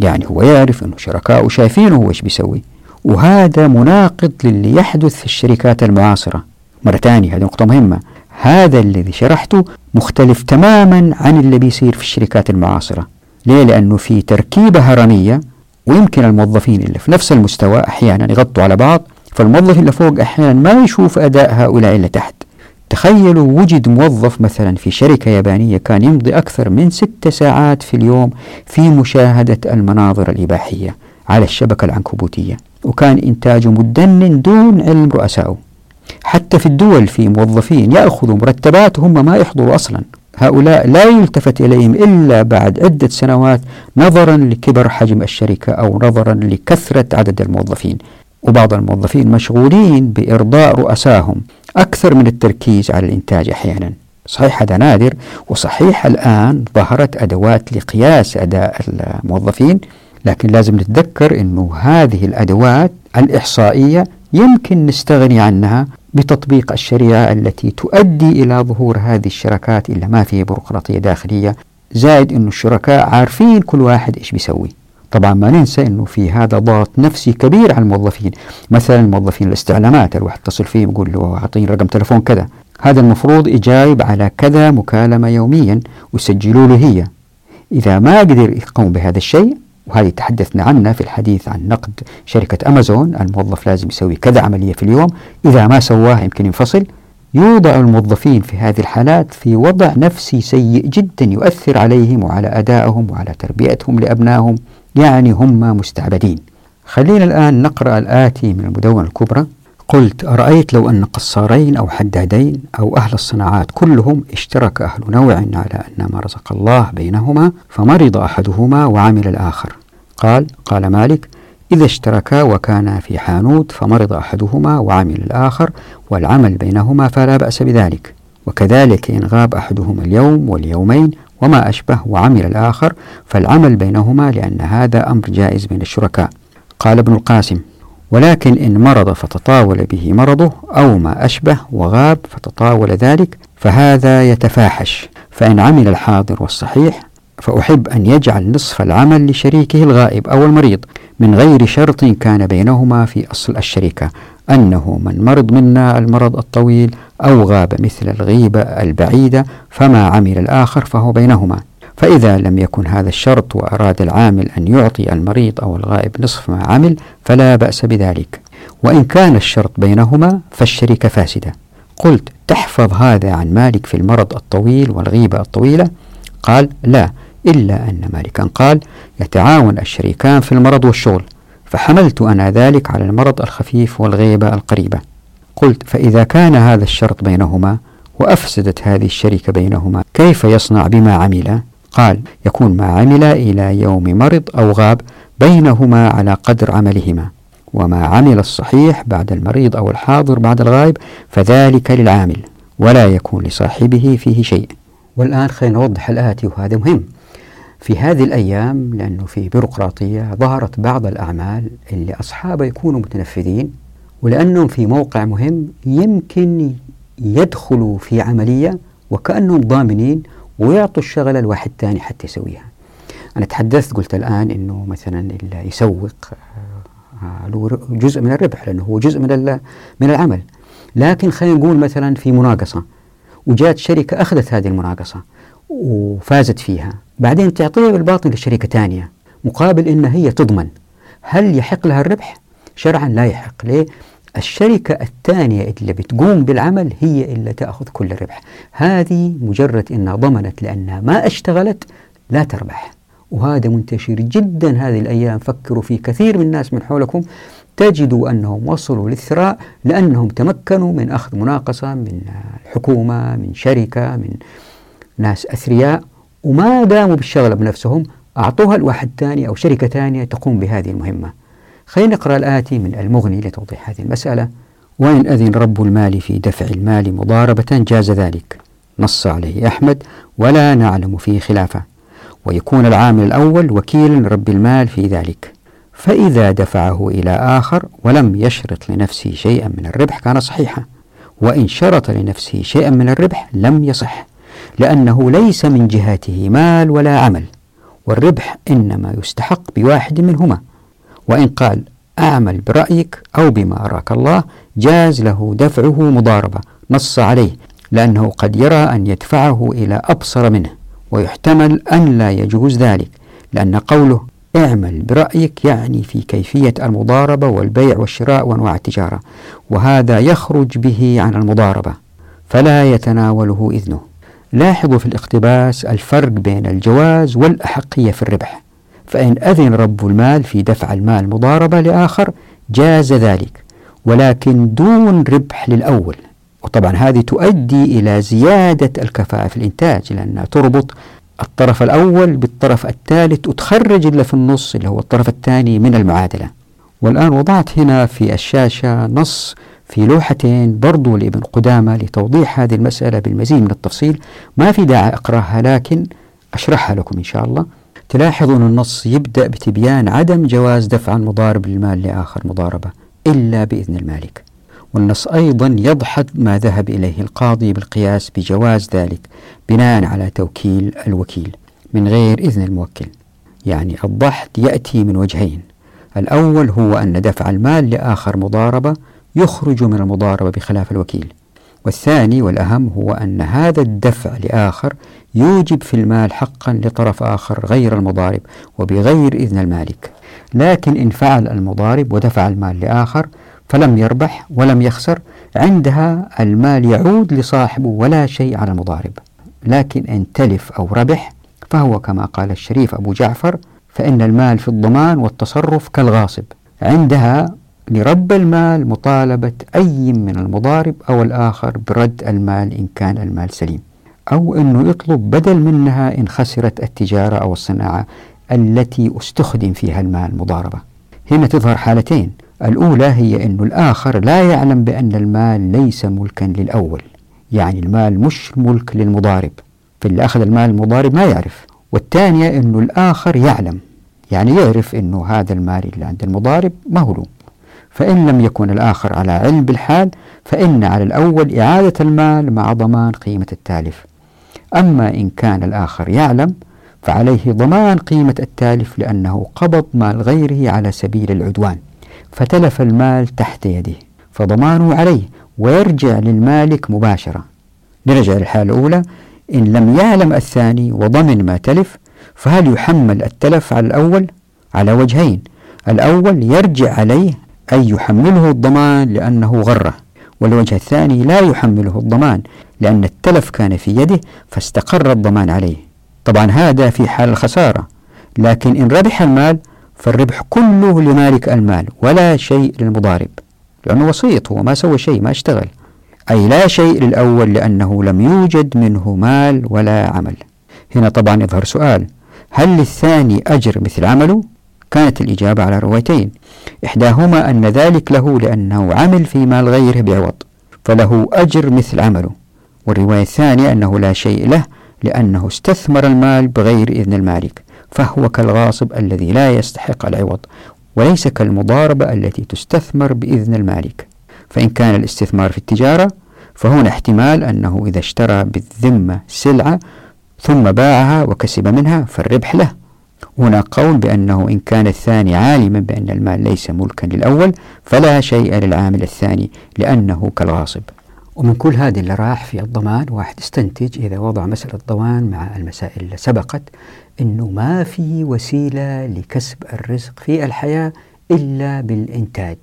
يعني هو يعرف أنه شركاءه شايفينه هو إيش بيسوي. وهذا مناقض للي يحدث في الشركات المعاصرة. مرة ثانية هذه نقطة مهمة. هذا الذي شرحته مختلف تماما عن اللي بيصير في الشركات المعاصرة. ليه؟ لأنه في تركيبة هرمية ويمكن الموظفين اللي في نفس المستوى أحيانا يغطوا على بعض فالموظف اللي فوق أحيانا ما يشوف أداء هؤلاء اللي تحت. تخيلوا وجد موظف مثلا في شركة يابانية كان يمضي أكثر من ست ساعات في اليوم في مشاهدة المناظر الإباحية على الشبكة العنكبوتية وكان إنتاجه مدنن دون علم رؤسائه حتى في الدول في موظفين يأخذوا مرتبات وهم ما يحضروا أصلا. هؤلاء لا يلتفت إليهم إلا بعد عدة سنوات نظرا لكبر حجم الشركة أو نظرا لكثرة عدد الموظفين. وبعض الموظفين مشغولين بإرضاء رؤساهم أكثر من التركيز على الإنتاج أحيانا. صحيح هذا نادر وصحيح الآن ظهرت أدوات لقياس أداء الموظفين لكن لازم نتذكر أنه هذه الأدوات الإحصائية يمكن نستغني عنها بتطبيق الشريعة التي تؤدي إلى ظهور هذه الشركات إلا ما فيها بيروقراطية داخلية. زائد أن الشركاء عارفين كل واحد إيش بيسوي. طبعا ما ننسى أنه في هذا ضغط نفسي كبير على الموظفين. مثلا موظفين الاستعلامات الواحد يتصل فيه يقول له أعطيني رقم تلفون كذا. هذا المفروض يجاوب على كذا مكالمة يوميا ويسجلوا له هي. إذا ما قدر يقوم بهذا الشيء وهذه تحدثنا عنها في الحديث عن نقد شركة أمازون الموظف لازم يسوي كذا عملية في اليوم. إذا ما سواها يمكن ينفصل. يوضع الموظفين في هذه الحالات في وضع نفسي سيء جدا يؤثر عليهم وعلى أدائهم وعلى تربيتهم لأبنائهم. يعني هم مستعبدين. خلينا الآن نقرأ الآتي من المدونة الكبرى. قلت أرأيت لو أن قصارين أو حدادين أو أهل الصناعات كلهم اشترك أهل نوع على أن ما رزق الله بينهما فمرض أحدهما وعمل الآخر. قال قال مالك إذا اشتركا وكانا في حانوت فمرض أحدهما وعمل الآخر والعمل بينهما فلا بأس بذلك. وكذلك إن غاب أحدهما اليوم واليومين وما أشبه وعمل الآخر فالعمل بينهما لأن هذا أمر جائز بين الشركاء. قال ابن القاسم ولكن إن مرض فتطاول به مرضه أو ما أشبه وغاب فتطاول ذلك فهذا يتفاحش. فإن عمل الحاضر والصحيح فأحب أن يجعل نصف العمل لشريكه الغائب أو المريض من غير شرط كان بينهما في أصل الشركة أنه من مرض منا المرض الطويل أو غاب مثل الغيبة البعيدة فما عمل الآخر فهو بينهما. فإذا لم يكن هذا الشرط وأراد العامل أن يعطي المريض أو الغائب نصف ما عمل فلا بأس بذلك. وإن كان الشرط بينهما فالشركة فاسدة. قلت تحفظ هذا عن مالك في المرض الطويل والغيبة الطويلة؟ قال لا إلا أن مالكا قال يتعاون الشريكان في المرض والشغل. فحملت أنا ذلك على المرض الخفيف والغيبة القريبة. قلت فإذا كان هذا الشرط بينهما وأفسدت هذه الشركة بينهما كيف يصنع بما عمل؟ قال يكون ما عمل إلى يوم مرض أو غاب بينهما على قدر عملهما وما عمل الصحيح بعد المريض أو الحاضر بعد الغائب فذلك للعامل ولا يكون لصاحبه فيه شيء. والآن خلينا نوضح الآتي وهذا مهم. في هذه الأيام لأنه في بيروقراطية ظهرت بعض الأعمال اللي أصحابها يكونوا متنفذين ولأنهم في موقع مهم يمكن يدخلوا في عملية وكأنهم ضامنين ويعطوا الشغلة لواحد ثاني حتى يسويها. أنا تحدثت قلت الآن أنه مثلا اللي يسوق آه، له جزء من الربح لأنه هو جزء من من العمل. لكن خلينا نقول مثلا في مناقصة وجاءت شركة أخذت هذه المناقصة وفازت فيها. بعدين تعطيها بالباطن لشركة ثانية مقابل أن هي تضمن. هل يحق لها الربح؟ شرعا لا يحق. ليه؟ الشركة الثانية اللي بتقوم بالعمل هي اللي تأخذ كل الربح. هذه مجرد أنها ضمنت لأنها ما اشتغلت لا تربح. وهذا منتشر جدا هذه الأيام. فكروا في كثير من الناس من حولكم تجدوا أنهم وصلوا للثراء لأنهم تمكنوا من أخذ مناقصة من الحكومة من شركة من ناس أثرياء. وما داموا بالشغلة بنفسهم أعطوها لواحد ثاني أو شركة ثانية تقوم بهذه المهمة. خلينا نقرأ الآتي من المغني لتوضيح هذه المسألة. وإن أذن رب المال في دفع المال مضاربة جاز ذلك نص عليه أحمد. ولا نعلم فيه خلافة ويكون العامل الأول وكيلا رب المال في ذلك. فإذا دفعه إلى آخر ولم يشرط لنفسه شيئا من الربح كان صحيحا. وإن شرط لنفسه شيئا من الربح لم يصح لأنه ليس من جهته مال ولا عمل والربح إنما يستحق بواحد منهما. وإن قال أعمل برأيك أو بما أراك الله جاز له دفعه مضاربة نص عليه لأنه قد يرى أن يدفعه إلى أبصر منه ويحتمل أن لا يجوز ذلك لأن قوله اعمل برأيك يعني في كيفية المضاربة والبيع والشراء وأنواع التجارة وهذا يخرج به عن المضاربة فلا يتناوله إذنه. لاحظوا في الاقتباس الفرق بين الجواز والأحقية في الربح فإن أذن رب المال في دفع المال مضاربة لآخر جاز ذلك ولكن دون ربح للأول. وطبعا هذه تؤدي إلى زيادة الكفاءة في الإنتاج لأنها تربط الطرف الأول بالطرف الثالث وتخرج اللي في النص اللي هو الطرف الثاني من المعادلة. والآن وضعت هنا في الشاشة نص في لوحتين برضو لابن قدامة لتوضيح هذه المسألة بالمزيد من التفصيل. ما في داعي أقرأها لكن أشرحها لكم إن شاء الله. تلاحظون النص يبدأ بتبيان عدم جواز دفع المضارب للمال لآخر مضاربة إلا بإذن المالك. والنص أيضا يضحد ما ذهب إليه القاضي بالقياس بجواز ذلك بناء على توكيل الوكيل من غير إذن الموكل. يعني الضحد يأتي من وجهين. الأول هو أن دفع المال لآخر مضاربة يخرج من المضاربة بخلاف الوكيل. والثاني والأهم هو أن هذا الدفع لآخر يوجب في المال حقا لطرف آخر غير المضارب وبغير إذن المالك. لكن إن فعل المضارب ودفع المال لآخر فلم يربح ولم يخسر عندها المال يعود لصاحبه ولا شيء على المضارب. لكن إن تلف أو ربح فهو كما قال الشريف أبو جعفر فإن المال في الضمان والتصرف كالغاصب. عندها لرب المال مطالبة أي من المضارب أو الآخر برد المال إن كان المال سليم أو أنه يطلب بدل منها إن خسرت التجارة أو الصناعة التي استخدم فيها المال مضاربة. هنا تظهر حالتين الأولى هي أن الآخر لا يعلم بأن المال ليس ملكا للأول يعني المال مش ملك للمضارب فاللي أخذ المال المضارب ما يعرف والثانية أنه الآخر يعلم يعني يعرف أنه هذا المال اللي عند المضارب ما هو له. فإن لم يكن الآخر على علم بالحال فإن على الأول إعادة المال مع ضمان قيمة التالف. أما إن كان الآخر يعلم فعليه ضمان قيمة التالف لأنه قبض مال غيره على سبيل العدوان فتلف المال تحت يده فضمانه عليه ويرجع للمالك مباشرة. نرجع للحالة الأولى إن لم يعلم الثاني وضمن ما تلف فهل يحمل التلف على الأول؟ على وجهين. الأول يرجع عليه أي يحمله الضمان لأنه غره. والوجه الثاني لا يحمله الضمان لأن التلف كان في يده فاستقر الضمان عليه. طبعا هذا في حال الخسارة لكن إن ربح المال فالربح كله لمالك المال ولا شيء للمضارب لأنه وسيط هو ما سوى شيء ما اشتغل. أي لا شيء للأول لأنه لم يوجد منه مال ولا عمل. هنا طبعا يظهر سؤال هل للثاني أجر مثل عمله؟ كانت الإجابة على روايتين. إحداهما أن ذلك له لأنه عمل في مال غيره بعوض فله أجر مثل عمله. والرواية الثانية أنه لا شيء له لأنه استثمر المال بغير إذن المالك فهو كالغاصب الذي لا يستحق العوض وليس كالمضاربة التي تستثمر بإذن المالك. فإن كان الاستثمار في التجارة فهنا احتمال أنه إذا اشترى بالذمة سلعة ثم باعها وكسب منها فالربح له. هنا قول بأنه إن كان الثاني عالما بأن المال ليس ملكا للأول فلا شيء للعامل الثاني لأنه كالغاصب. ومن كل هذه اللي راح في الضمان واحد استنتج إذا وضع مسألة الضمان مع المسائل اللي سبقت أنه ما في وسيلة لكسب الرزق في الحياة إلا بالإنتاج.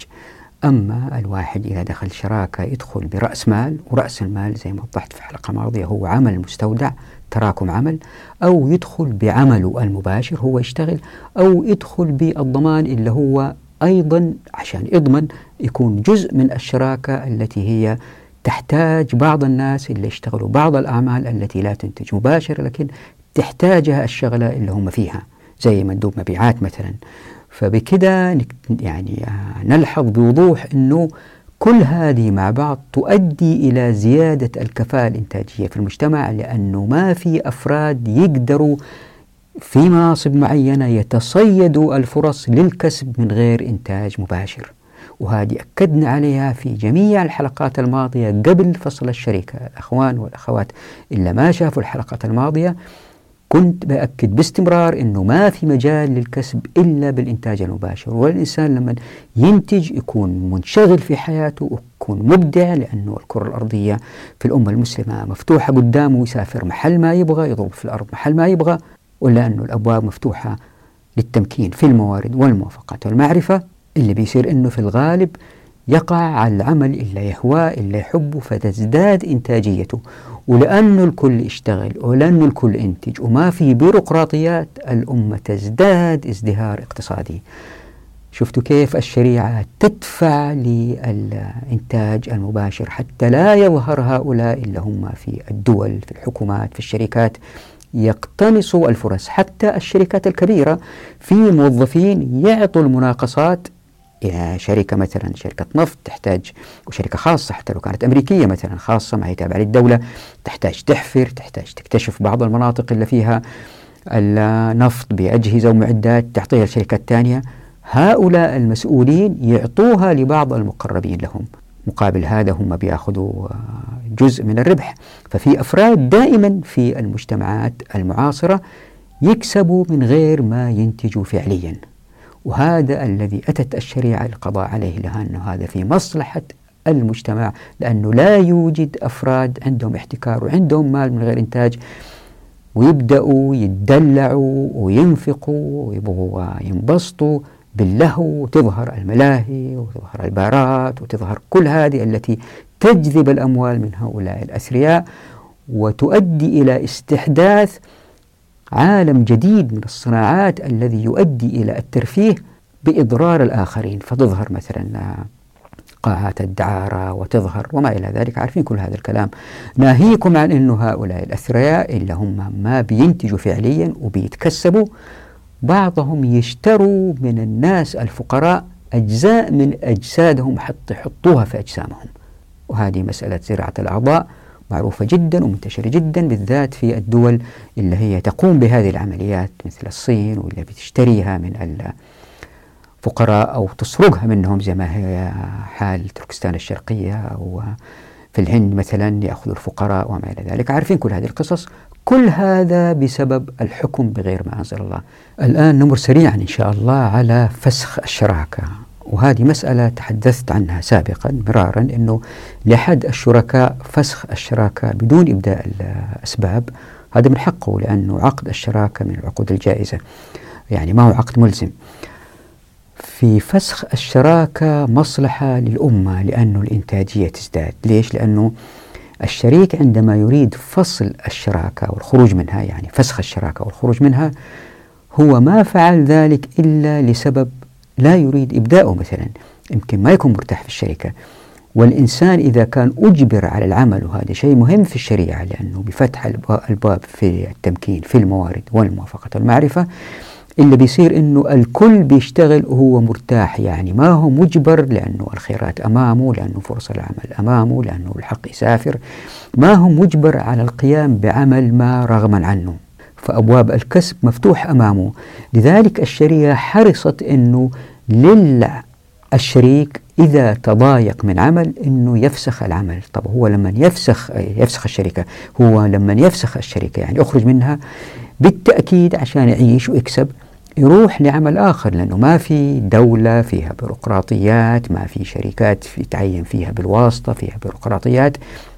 أما الواحد إذا دخل شراكة يدخل برأس مال ورأس المال زي ما وضحت في حلقة ماضية هو عمل مستودع تراكم عمل أو يدخل بعمله المباشر هو يشتغل أو يدخل بالضمان اللي هو أيضا عشان يضمن يكون جزء من الشراكة التي هي تحتاج بعض الناس اللي يشتغلوا بعض الأعمال التي لا تنتج مباشرة لكن تحتاجها الشغلة اللي هم فيها زي مندوب مبيعات مثلا. فبكده يعني نلحظ بوضوح أنه كل هذه مع بعض تؤدي إلى زيادة الكفاءة الإنتاجية في المجتمع لأنه ما في أفراد يقدروا في مناصب معينة يتصيدوا الفرص للكسب من غير إنتاج مباشر. وهذه أكدنا عليها في جميع الحلقات الماضية قبل فصل الشركة الأخوان والأخوات. إلا ما شافوا الحلقات الماضية كنت بأكد باستمرار أنه ما في مجال للكسب إلا بالإنتاج المباشر والإنسان لما ينتج يكون منشغل في حياته ويكون مبدع لأنه الكرة الأرضية في الأمة المسلمة مفتوحة قدامه يسافر محل ما يبغى يضرب في الأرض محل ما يبغى ولا أنه الأبواب مفتوحة للتمكين في الموارد والموافقات والمعرفة. اللي بيصير أنه في الغالب يقع على العمل إلا يهواه إلا يحبه فتزداد إنتاجيته. ولأنه الكل يشتغل ولأنه الكل ينتج وما في بيروقراطيات الأمة تزداد ازدهار اقتصادي. شفتوا كيف الشريعة تدفع للإنتاج المباشر حتى لا يظهر هؤلاء اللي هم في الدول في الحكومات في الشركات. يقتنصوا الفرص حتى الشركات الكبيرة في موظفين يعطوا المناقصات شركة مثلا شركة نفط تحتاج وشركة خاصة حتى لو كانت أمريكية مثلا خاصة ما هي تابعة للدولة تحتاج تحفر تحتاج تكتشف بعض المناطق اللي فيها النفط بأجهزة ومعدات تعطيها لشركات ثانية هؤلاء المسؤولين يعطوها لبعض المقربين لهم. مقابل هذا هم بيأخذوا جزء من الربح. ففي أفراد دائما في المجتمعات المعاصرة يكسبوا من غير ما ينتجوا فعليا. وهذا الذي أتت الشريعة القضاء عليه لها أنه هذا في مصلحة المجتمع لأنه لا يوجد أفراد عندهم احتكار وعندهم مال من غير إنتاج ويبدأوا يدلعوا وينفقوا ويبغوا ينبسطوا باللهو وتظهر الملاهي وتظهر البارات وتظهر كل هذه التي تجذب الأموال من هؤلاء الأثرياء وتؤدي إلى استحداث عالم جديد من الصناعات الذي يؤدي إلى الترفيه بإضرار الآخرين. فتظهر مثلا قاعات الدعارة وتظهر وما إلى ذلك. عارفين كل هذا الكلام. ناهيكم عن أنه هؤلاء الأثرياء اللي هم ما بينتجوا فعليا وبيتكسبوا. بعضهم يشتروا من الناس الفقراء أجزاء من أجسادهم حتى يحطوها في أجسامهم. وهذه مسألة زراعة الأعضاء. معروفة جدا ومنتشرة جدا بالذات في الدول اللي هي تقوم بهذه العمليات مثل الصين واللي بتشتريها من الفقراء أو تسرقها منهم زي ما هي حال تركستان الشرقية أو في الهند مثلا يأخذوا الفقراء وما إلى ذلك. عارفين كل هذه القصص؟ كل هذا بسبب الحكم بغير ما أنزل الله. الآن نمر سريعا إن شاء الله على فسخ الشراكة. وهذه مسألة تحدثت عنها سابقا مرارا أنه لحد الشركاء فسخ الشراكة بدون إبداء الأسباب. هذا من حقه لأنه عقد الشراكة من العقود الجائزة. يعني ما هو عقد ملزم. في فسخ الشراكة مصلحة للأمة لأنه الإنتاجية تزداد. ليش؟ لأنه الشريك عندما يريد فصل الشراكة والخروج منها يعني فسخ الشراكة والخروج منها هو ما فعل ذلك إلا لسبب لا يريد إبداؤه مثلا يمكن ما يكون مرتاح في الشركة. والإنسان إذا كان أجبر على العمل وهذا شيء مهم في الشريعة لأنه بفتح الباب في التمكين في الموارد والموافقة والمعرفة اللي بيصير إنه الكل بيشتغل وهو مرتاح. يعني ما هو مجبر لأنه الخيرات أمامه لأنه فرص العمل أمامه لأنه الحق يسافر. ما هو مجبر على القيام بعمل ما رغما عنه. فأبواب الكسب مفتوح أمامه. لذلك الشريعة حرصت إنه للشريك إذا تضايق من عمل أنه يفسخ العمل. طب هو لما يفسخ يفسخ الشركة هو لما يفسخ الشركة يعني يخرج منها بالتأكيد عشان يعيش ويكسب يروح لعمل آخر لأنه ما في دولة فيها بيروقراطيات ما في شركات في تعين فيها بالواسطة فيها بيروقراطيات.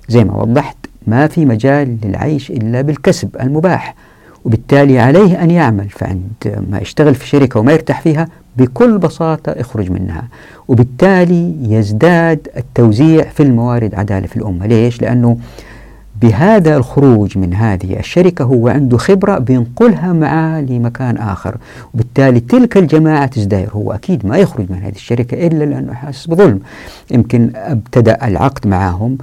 زي ما وضحت ما في مجال للعيش إلا بالكسب المباح. وبالتالي عليه أن يعمل. فعند ما يشتغل في شركة وما يرتاح فيها بكل بساطة يخرج منها. وبالتالي يزداد التوزيع في الموارد عدالة في الأمة. ليش؟ لأنه بهذا الخروج من هذه الشركة هو عنده خبرة بينقلها معاه لمكان آخر. وبالتالي تلك الجماعة تزدهر. هو أكيد ما يخرج من هذه الشركة إلا لأنه حاسس بظلم. يمكن أبتدأ العقد معهم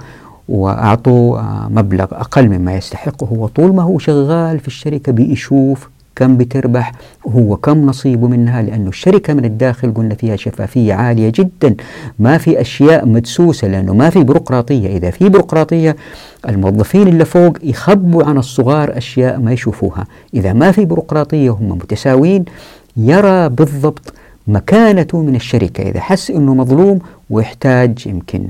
وأعطوا مبلغ أقل مما يستحقه هو طول ما هو شغال في الشركة بيشوف كم بتربح وهو كم نصيبه منها لأنه الشركة من الداخل قلنا فيها شفافية عالية جدا. ما في أشياء مدسوسة لأنه ما في بيروقراطية. إذا في بيروقراطية الموظفين اللي فوق يخبوا عن الصغار أشياء ما يشوفوها. إذا ما في بيروقراطية وهم متساويين يرى بالضبط مكانته من الشركة. إذا حس أنه مظلوم ويحتاج يمكن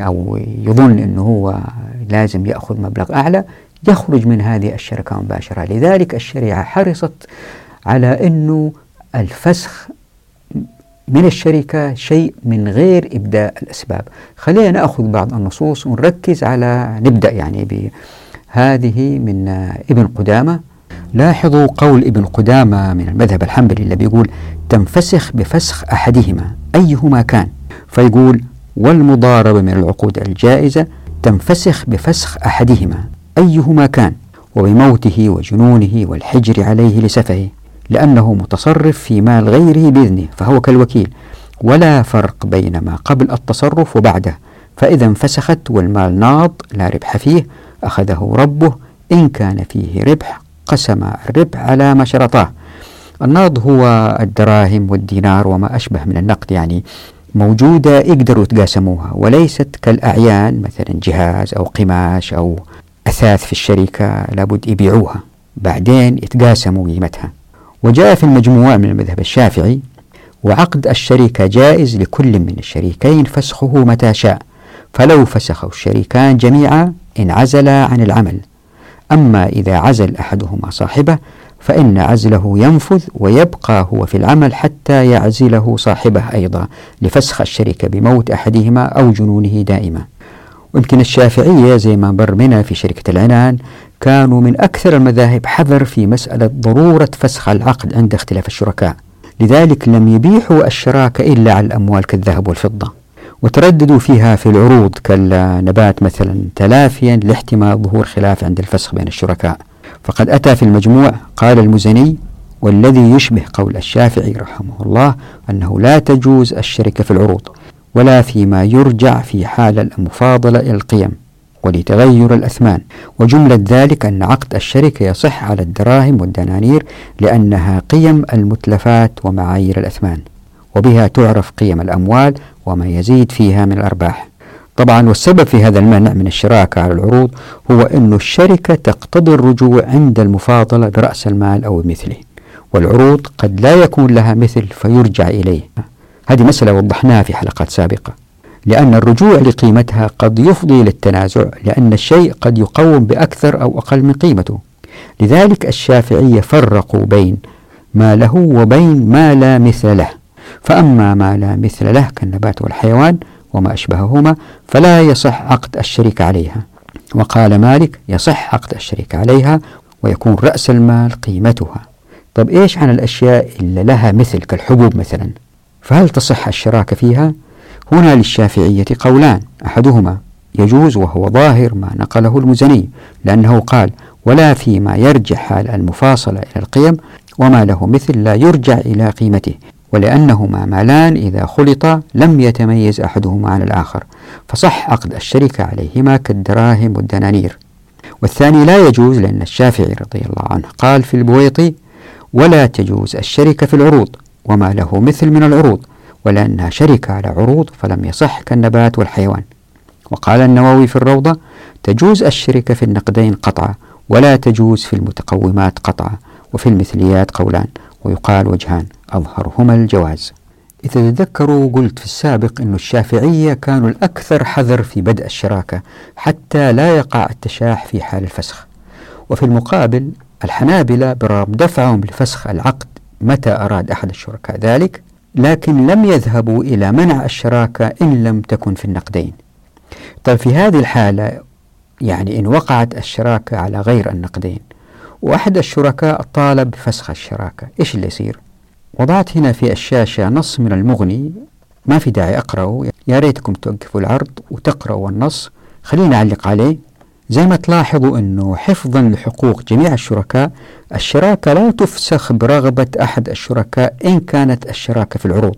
أو يظن أنه هو لازم يأخذ مبلغ أعلى يخرج من هذه الشركة مباشرة. لذلك الشريعة حرصت على أنه الفسخ من الشركة شيء من إبداء إبداء الأسباب. خلينا نأخذ بعض النصوص ونركز على نبدأ يعني بهذه من ابن قدامة. لاحظوا قول ابن قدامة من المذهب الحنبلي اللي بيقول تنفسخ بفسخ أحدهما أيهما كان؟ فيقول والمضاربة من العقود الجائزة تنفسخ بفسخ أحدهما أيهما كان وبموته وجنونه والحجر عليه لسفهه لأنه متصرف في مال غيره بإذنه فهو كالوكيل ولا فرق بين ما قبل التصرف وبعده فإذا انفسخت والمال ناض لا ربح فيه أخذه ربه إن كان فيه ربح قسم الربح على ما شرطاه. الناض هو الدراهم والدينار وما أشبه من النقد يعني. موجودة يقدروا يتقاسموها وليست كالأعيان مثلا جهاز أو قماش أو أثاث في الشركة لابد يبيعوها بعدين يتقاسموا قيمتها. وجاء في المجموع من المذهب الشافعي وعقد الشركة جائز لكل من الشريكين فسخه متى شاء فلو فسخه الشريكان جميعا انعزلا عن العمل. أما إذا عزل أحدهما صاحبه فإن عزله ينفذ ويبقى هو في العمل حتى يعزله صاحبه أيضا لفسخ الشركة بموت أحدهما أو جنونه دائما. ويمكن الشافعية زي ما مر بنا في شركة العنان كانوا من أكثر المذاهب حذر في مسألة ضرورة فسخ العقد عند اختلاف الشركاء. لذلك لم يبيحوا الشراكة إلا على الأموال كالذهب والفضة. وترددوا فيها في العروض كالنبات مثلا تلافيا لاحتمال ظهور خلاف عند الفسخ بين الشركاء. فقد أتى في المجموع قال المزني والذي يشبه قول الشافعي رحمه الله أنه لا تجوز الشركة في العروض ولا فيما يرجع في حال المفاضلة إلى القيم ولتغير الأثمان وجملة ذلك أن عقد الشركة يصح على الدراهم والدنانير لأنها قيم المتلفات ومعايير الأثمان وبها تعرف قيم الأموال وما يزيد فيها من الأرباح طبعا والسبب في هذا المنع من الشراكة على العروض هو أن الشركة تقتضي الرجوع عند المفاضلة برأس المال أو مثله والعروض قد لا يكون لها مثل فيرجع إليه. هذه مسألة وضحناها في حلقات سابقة. لأن الرجوع لقيمتها قد يفضي للتنازع لأن الشيء قد يقوم بأكثر أو أقل من قيمته. لذلك الشافعية فرقوا بين ما له وبين ما لا مثل له. فأما ما لا مثل له كالنبات والحيوان وما أشبههما فلا يصح عقد الشريك عليها. وقال مالك يصح عقد الشريك عليها ويكون رأس المال قيمتها. طب إيش عن الأشياء اللي لها مثل كالحبوب مثلا؟ فهل تصح الشراكة فيها؟ هنا للشافعية قولان. أحدهما يجوز وهو ظاهر ما نقله المزني لأنه قال ولا فيما يرجع حال المفاصلة إلى القيم وما له مثل لا يرجع إلى قيمته ولأنهما مالان إذا خلطا لم يتميز أحدهما عن الآخر فصح عقد الشركة عليهما كالدراهم والدنانير. والثاني لا يجوز لأن الشافعي رضي الله عنه قال في البويطي ولا تجوز الشركة في العروض وما له مثل من العروض ولأنها شركة على عروض فلم يصح كالنبات والحيوان وقال النووي في الروضة تجوز الشركة في النقدين قطعا ولا تجوز في المتقومات قطعا وفي المثليات قولان ويقال وجهان أظهرهما الجواز. إذا تذكروا قلت في السابق أن الشافعية كانوا الأكثر حذر في بدء الشراكة حتى لا يقع التشاح في حال الفسخ. وفي المقابل الحنابلة برغم دفعهم لفسخ العقد متى أراد أحد الشركاء ذلك لكن لم يذهبوا إلى منع الشراكة إن لم تكن في النقدين. طيب في هذه الحالة يعني إن وقعت الشراكة على غير النقدين وأحد الشركاء طالب بفسخ الشراكة. إيش اللي يصير؟ وضعت هنا في الشاشة نص من المغني. ما في داعي أقرأه. يا ريتكم توقفوا العرض وتقرأوا النص. خليني أعلق عليه. زي ما تلاحظوا أنه حفظا لحقوق جميع الشركاء الشراكة لا تفسخ برغبة أحد الشركاء إن كانت الشراكة في العروض.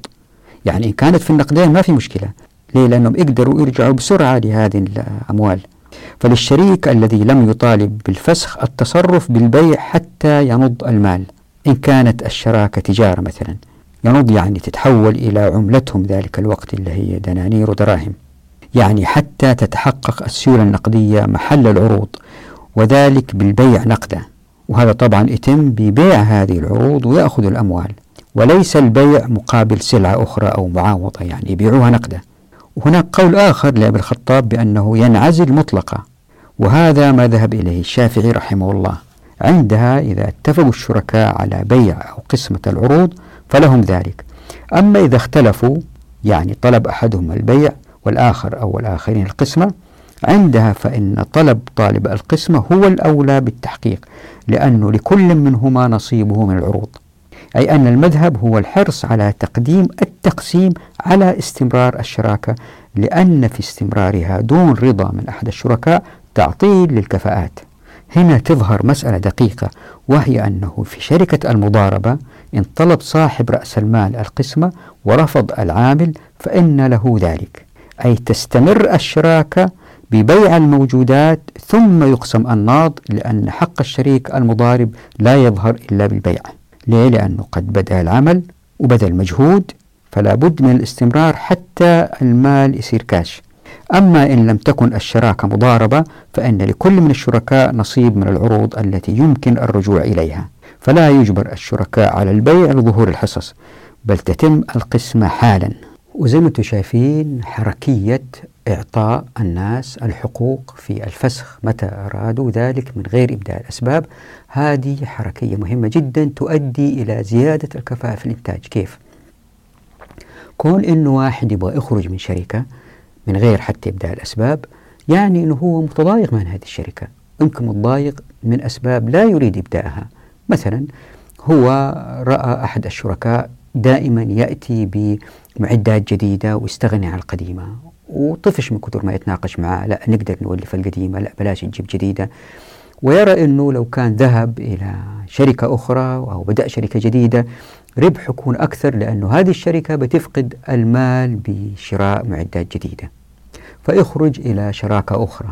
يعني إن كانت في النقدين ما في مشكلة. ليه؟ لأنهم يقدروا يرجعوا بسرعة لهذه الأموال. فللشريك الذي لم يطالب بالفسخ التصرف بالبيع حتى ينض المال إن كانت الشراكة تجارة مثلا. ينض يعني تتحول إلى عملتهم ذلك الوقت اللي هي دنانير ودراهم. يعني حتى تتحقق السيولة النقدية محل العروض وذلك بالبيع نقدا. وهذا طبعا يتم ببيع هذه العروض ويأخذ الأموال. وليس البيع مقابل سلعة أخرى أو معاوضة يعني يبيعوها نقدا. وهناك قول آخر لأبي الخطاب بأنه ينعزل مطلقا وهذا ما ذهب إليه الشافعي رحمه الله. عندها إذا اتفقوا الشركاء على بيع أو قسمة العروض فلهم ذلك. أما إذا اختلفوا يعني طلب أحدهم البيع والآخر أو الآخرين القسمة عندها فإن طلب طالب القسمة هو الأولى بالتحقيق لأنه لكل منهما نصيبه من العروض. أي أن المذهب هو الحرص على تقديم التقسيم على استمرار الشراكة لأن في استمرارها دون رضا من أحد الشركاء تعطيل للكفاءات. هنا تظهر مسألة دقيقة وهي أنه في شركة المضاربة إن طلب صاحب رأس المال القسمة ورفض العامل فإن له ذلك. أي تستمر الشراكة ببيع الموجودات ثم يقسم الناض لأن حق الشريك المضارب لا يظهر إلا بالبيع. ليه؟ لأنه قد بدأ العمل وبذل مجهود فلا بد من الاستمرار حتى المال يصير كاش أما إن لم تكن الشراكة مضاربة فإن لكل من الشركاء نصيب من العروض التي يمكن الرجوع إليها. فلا يجبر الشركاء على البيع لظهور الحصص بل تتم القسمة حالا. وزي ما أنتم شايفين حركية إعطاء الناس الحقوق في الفسخ متى أرادوا ذلك من غير إبداء الأسباب. هذه حركية مهمة جدا تؤدي إلى زيادة الكفاءة في الإنتاج. كيف؟ كون إنه واحد يبغى يخرج من شركة من غير حتى إبداء الأسباب يعني أنه هو متضايق من هذه الشركة. يمكن متضايق من أسباب لا يريد إبداءها مثلا هو رأى أحد الشركاء دائما يأتي بمعدات جديدة ويستغني عن القديمة. وطفش من كثر ما يتناقش معه. لا نقدر نولف القديمة. لا بلاش نجيب جديدة. ويرى أنه لو كان ذهب إلى شركة أخرى أو بدأ شركة جديدة ربح يكون أكثر لأنه هذه الشركة بتفقد المال بشراء معدات جديدة. فيخرج إلى شراكة أخرى.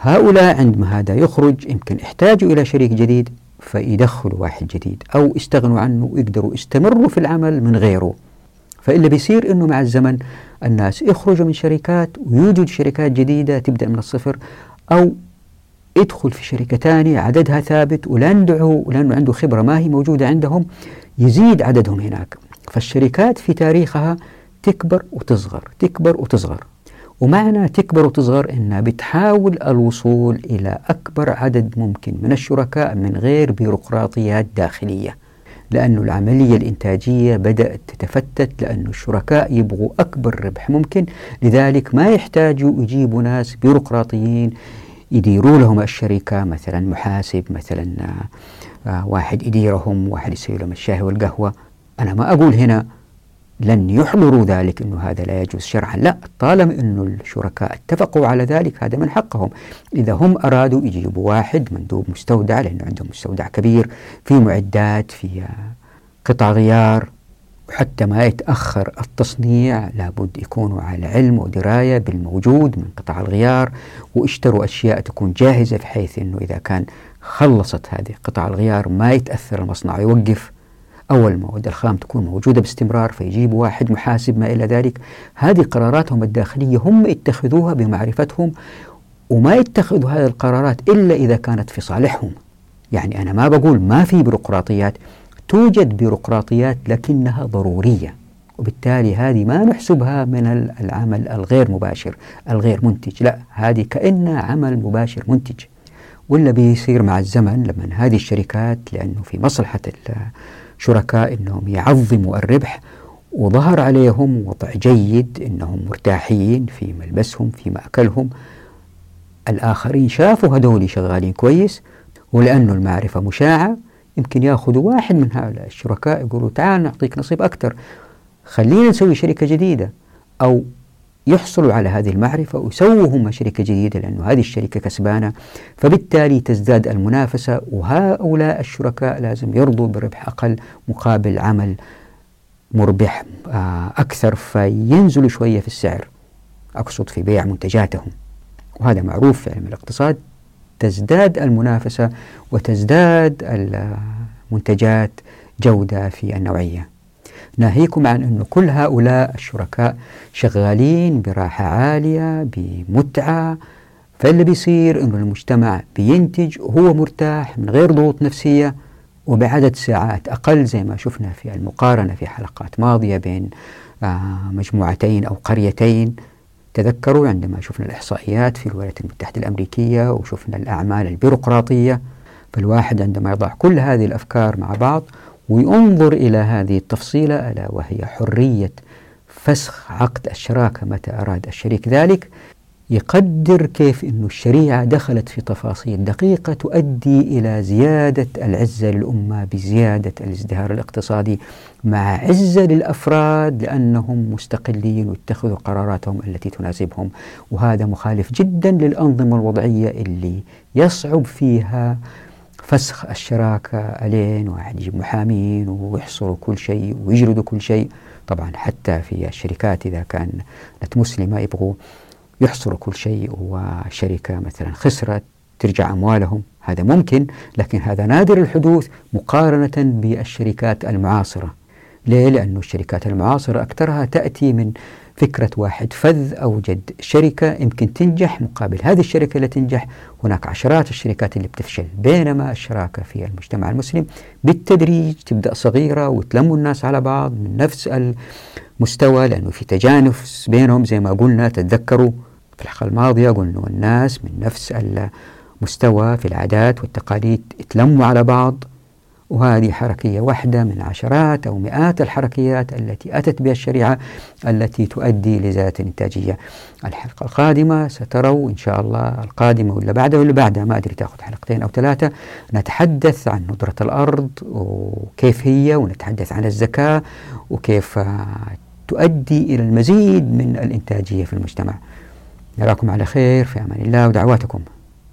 هؤلاء عندما هذا يخرج يمكن يحتاجوا إلى شريك جديد. فيدخلوا واحد جديد. أو يستغنوا عنه ويقدروا يستمروا في العمل من غيره. فإلا بيصير أنه مع الزمن الناس يخرجوا من شركات ويوجد شركات جديدة تبدأ من الصفر أو يدخل في شركة ثانية عددها ثابت ولأنه ولأنه عنده خبرة ما هي موجودة عندهم يزيد عددهم هناك. فالشركات في تاريخها تكبر وتصغر تكبر وتصغر. ومعنى تكبر وتصغر إنها بتحاول الوصول إلى أكبر عدد ممكن من الشركاء من غير بيروقراطيات داخلية لأن العملية الإنتاجية بدأت تتفتت لأن الشركاء يبغوا أكبر ربح ممكن. لذلك ما يحتاجوا يجيبوا ناس بيروقراطيين يديروا لهم الشركة مثلا محاسب مثلا آه، واحد يديرهم واحد يسوي لهم الشاي والقهوة أنا ما أقول هنا لن يحضروا ذلك أنه هذا لا يجوز شرعا. لا طالما أن الشركاء اتفقوا على ذلك هذا من حقهم. إذا هم أرادوا يجيبوا واحد مندوب مستودع لأنه عندهم مستودع كبير في معدات في قطع غيار وحتى ما يتأخر التصنيع لابد يكونوا على علم ودراية بالموجود من قطع الغيار واشتروا أشياء تكون جاهزة بحيث أنه إذا كان خلصت هذه قطع الغيار ما يتأثر المصنع يوقف أول المواد الخام تكون موجودة باستمرار فيجيبوا واحد محاسب ما إلى ذلك. هذه قراراتهم الداخلية هم يتخذوها بمعرفتهم وما يتخذوا هذه القرارات إلا إذا كانت في صالحهم. يعني أنا ما بقول ما في بيروقراطيات توجد بيروقراطيات لكنها ضرورية وبالتالي هذه ما نحسبها من العمل الغير مباشر الغير منتج. لا هذه كأنها عمل مباشر منتج. ولا بيصير مع الزمن لما هذه الشركات لأنه في مصلحة الشركاء أنهم يعظموا الربح وظهر عليهم وضع جيد أنهم مرتاحين في ملبسهم في مأكلهم الآخرين شافوا هذول شغالين كويس ولأنه المعرفة مشاعة يمكن ياخذوا واحد من هؤلاء الشركاء يقولوا تعال نعطيك نصيب أكثر خلينا نسوي شركة جديدة أو يحصلوا على هذه المعرفة ويسووا هم شركة جديدة لأنه هذه الشركة كسبانة. فبالتالي تزداد المنافسة وهؤلاء الشركاء لازم يرضوا بربح أقل مقابل عمل مربح آه، أكثر. فينزلوا شوية في السعر. أقصد في بيع منتجاتهم. وهذا معروف في علم الاقتصاد. تزداد المنافسة وتزداد المنتجات جودة في النوعية. ناهيكم عن أن كل هؤلاء الشركاء شغالين براحة عالية بمتعة. فاللي بيصير أنه المجتمع بينتج وهو مرتاح من غير ضغوط نفسية وبعدد ساعات أقل زي ما شفنا في المقارنة في حلقات ماضية بين آه، مجموعتين أو قريتين. تذكروا عندما شفنا الإحصائيات في الولايات المتحدة الأمريكية وشفنا الأعمال البيروقراطية فالواحد عندما يضع كل هذه الأفكار مع بعض وينظر إلى هذه التفصيلة ألا وهي حرية فسخ عقد الشراكة متى أراد الشريك ذلك؟ يقدر كيف أن الشريعة دخلت في تفاصيل دقيقة تؤدي إلى زيادة العزة للأمة بزيادة الازدهار الاقتصادي مع عزة للأفراد لأنهم مستقلين ويتخذوا قراراتهم التي تناسبهم. وهذا مخالف جدا للأنظمة الوضعية اللي يصعب فيها فسخ الشراكة ألين واحد يجيب محامين ويحصروا كل شيء ويجلدوا كل شيء. طبعا حتى في الشركات إذا كانت مسلمة يبغوا يحصروا كل شيء وشركة مثلا خسرت ترجع أموالهم. هذا ممكن لكن هذا نادر الحدوث مقارنة بالشركات المعاصرة. ليه؟ لأن الشركات المعاصرة أكثرها تأتي من فكرة واحد فذ أوجد شركة يمكن تنجح مقابل هذه الشركة اللي تنجح. هناك عشرات الشركات اللي بتفشل بينما الشراكة في المجتمع المسلم. بالتدريج تبدأ صغيرة وتلموا الناس على بعض من نفس المستوى لأنه في تجانس بينهم زي ما قلنا تتذكروا في الحلقة الماضية قلنا الناس من نفس المستوى في العادات والتقاليد يتلموا على بعض. وهذه حركية واحدة من عشرات أو مئات الحركيات التي أتت بها الشريعة التي تؤدي لزيادة الإنتاجية. الحلقة القادمة ستروا إن شاء الله القادمة ولا بعدها ولا بعدها ما أدري تأخذ حلقتين أو ثلاثة. نتحدث عن ندرة الأرض وكيف هي ونتحدث عن الزكاة وكيف تؤدي إلى المزيد من الإنتاجية في المجتمع. نراكم على خير في أمان الله ودعواتكم.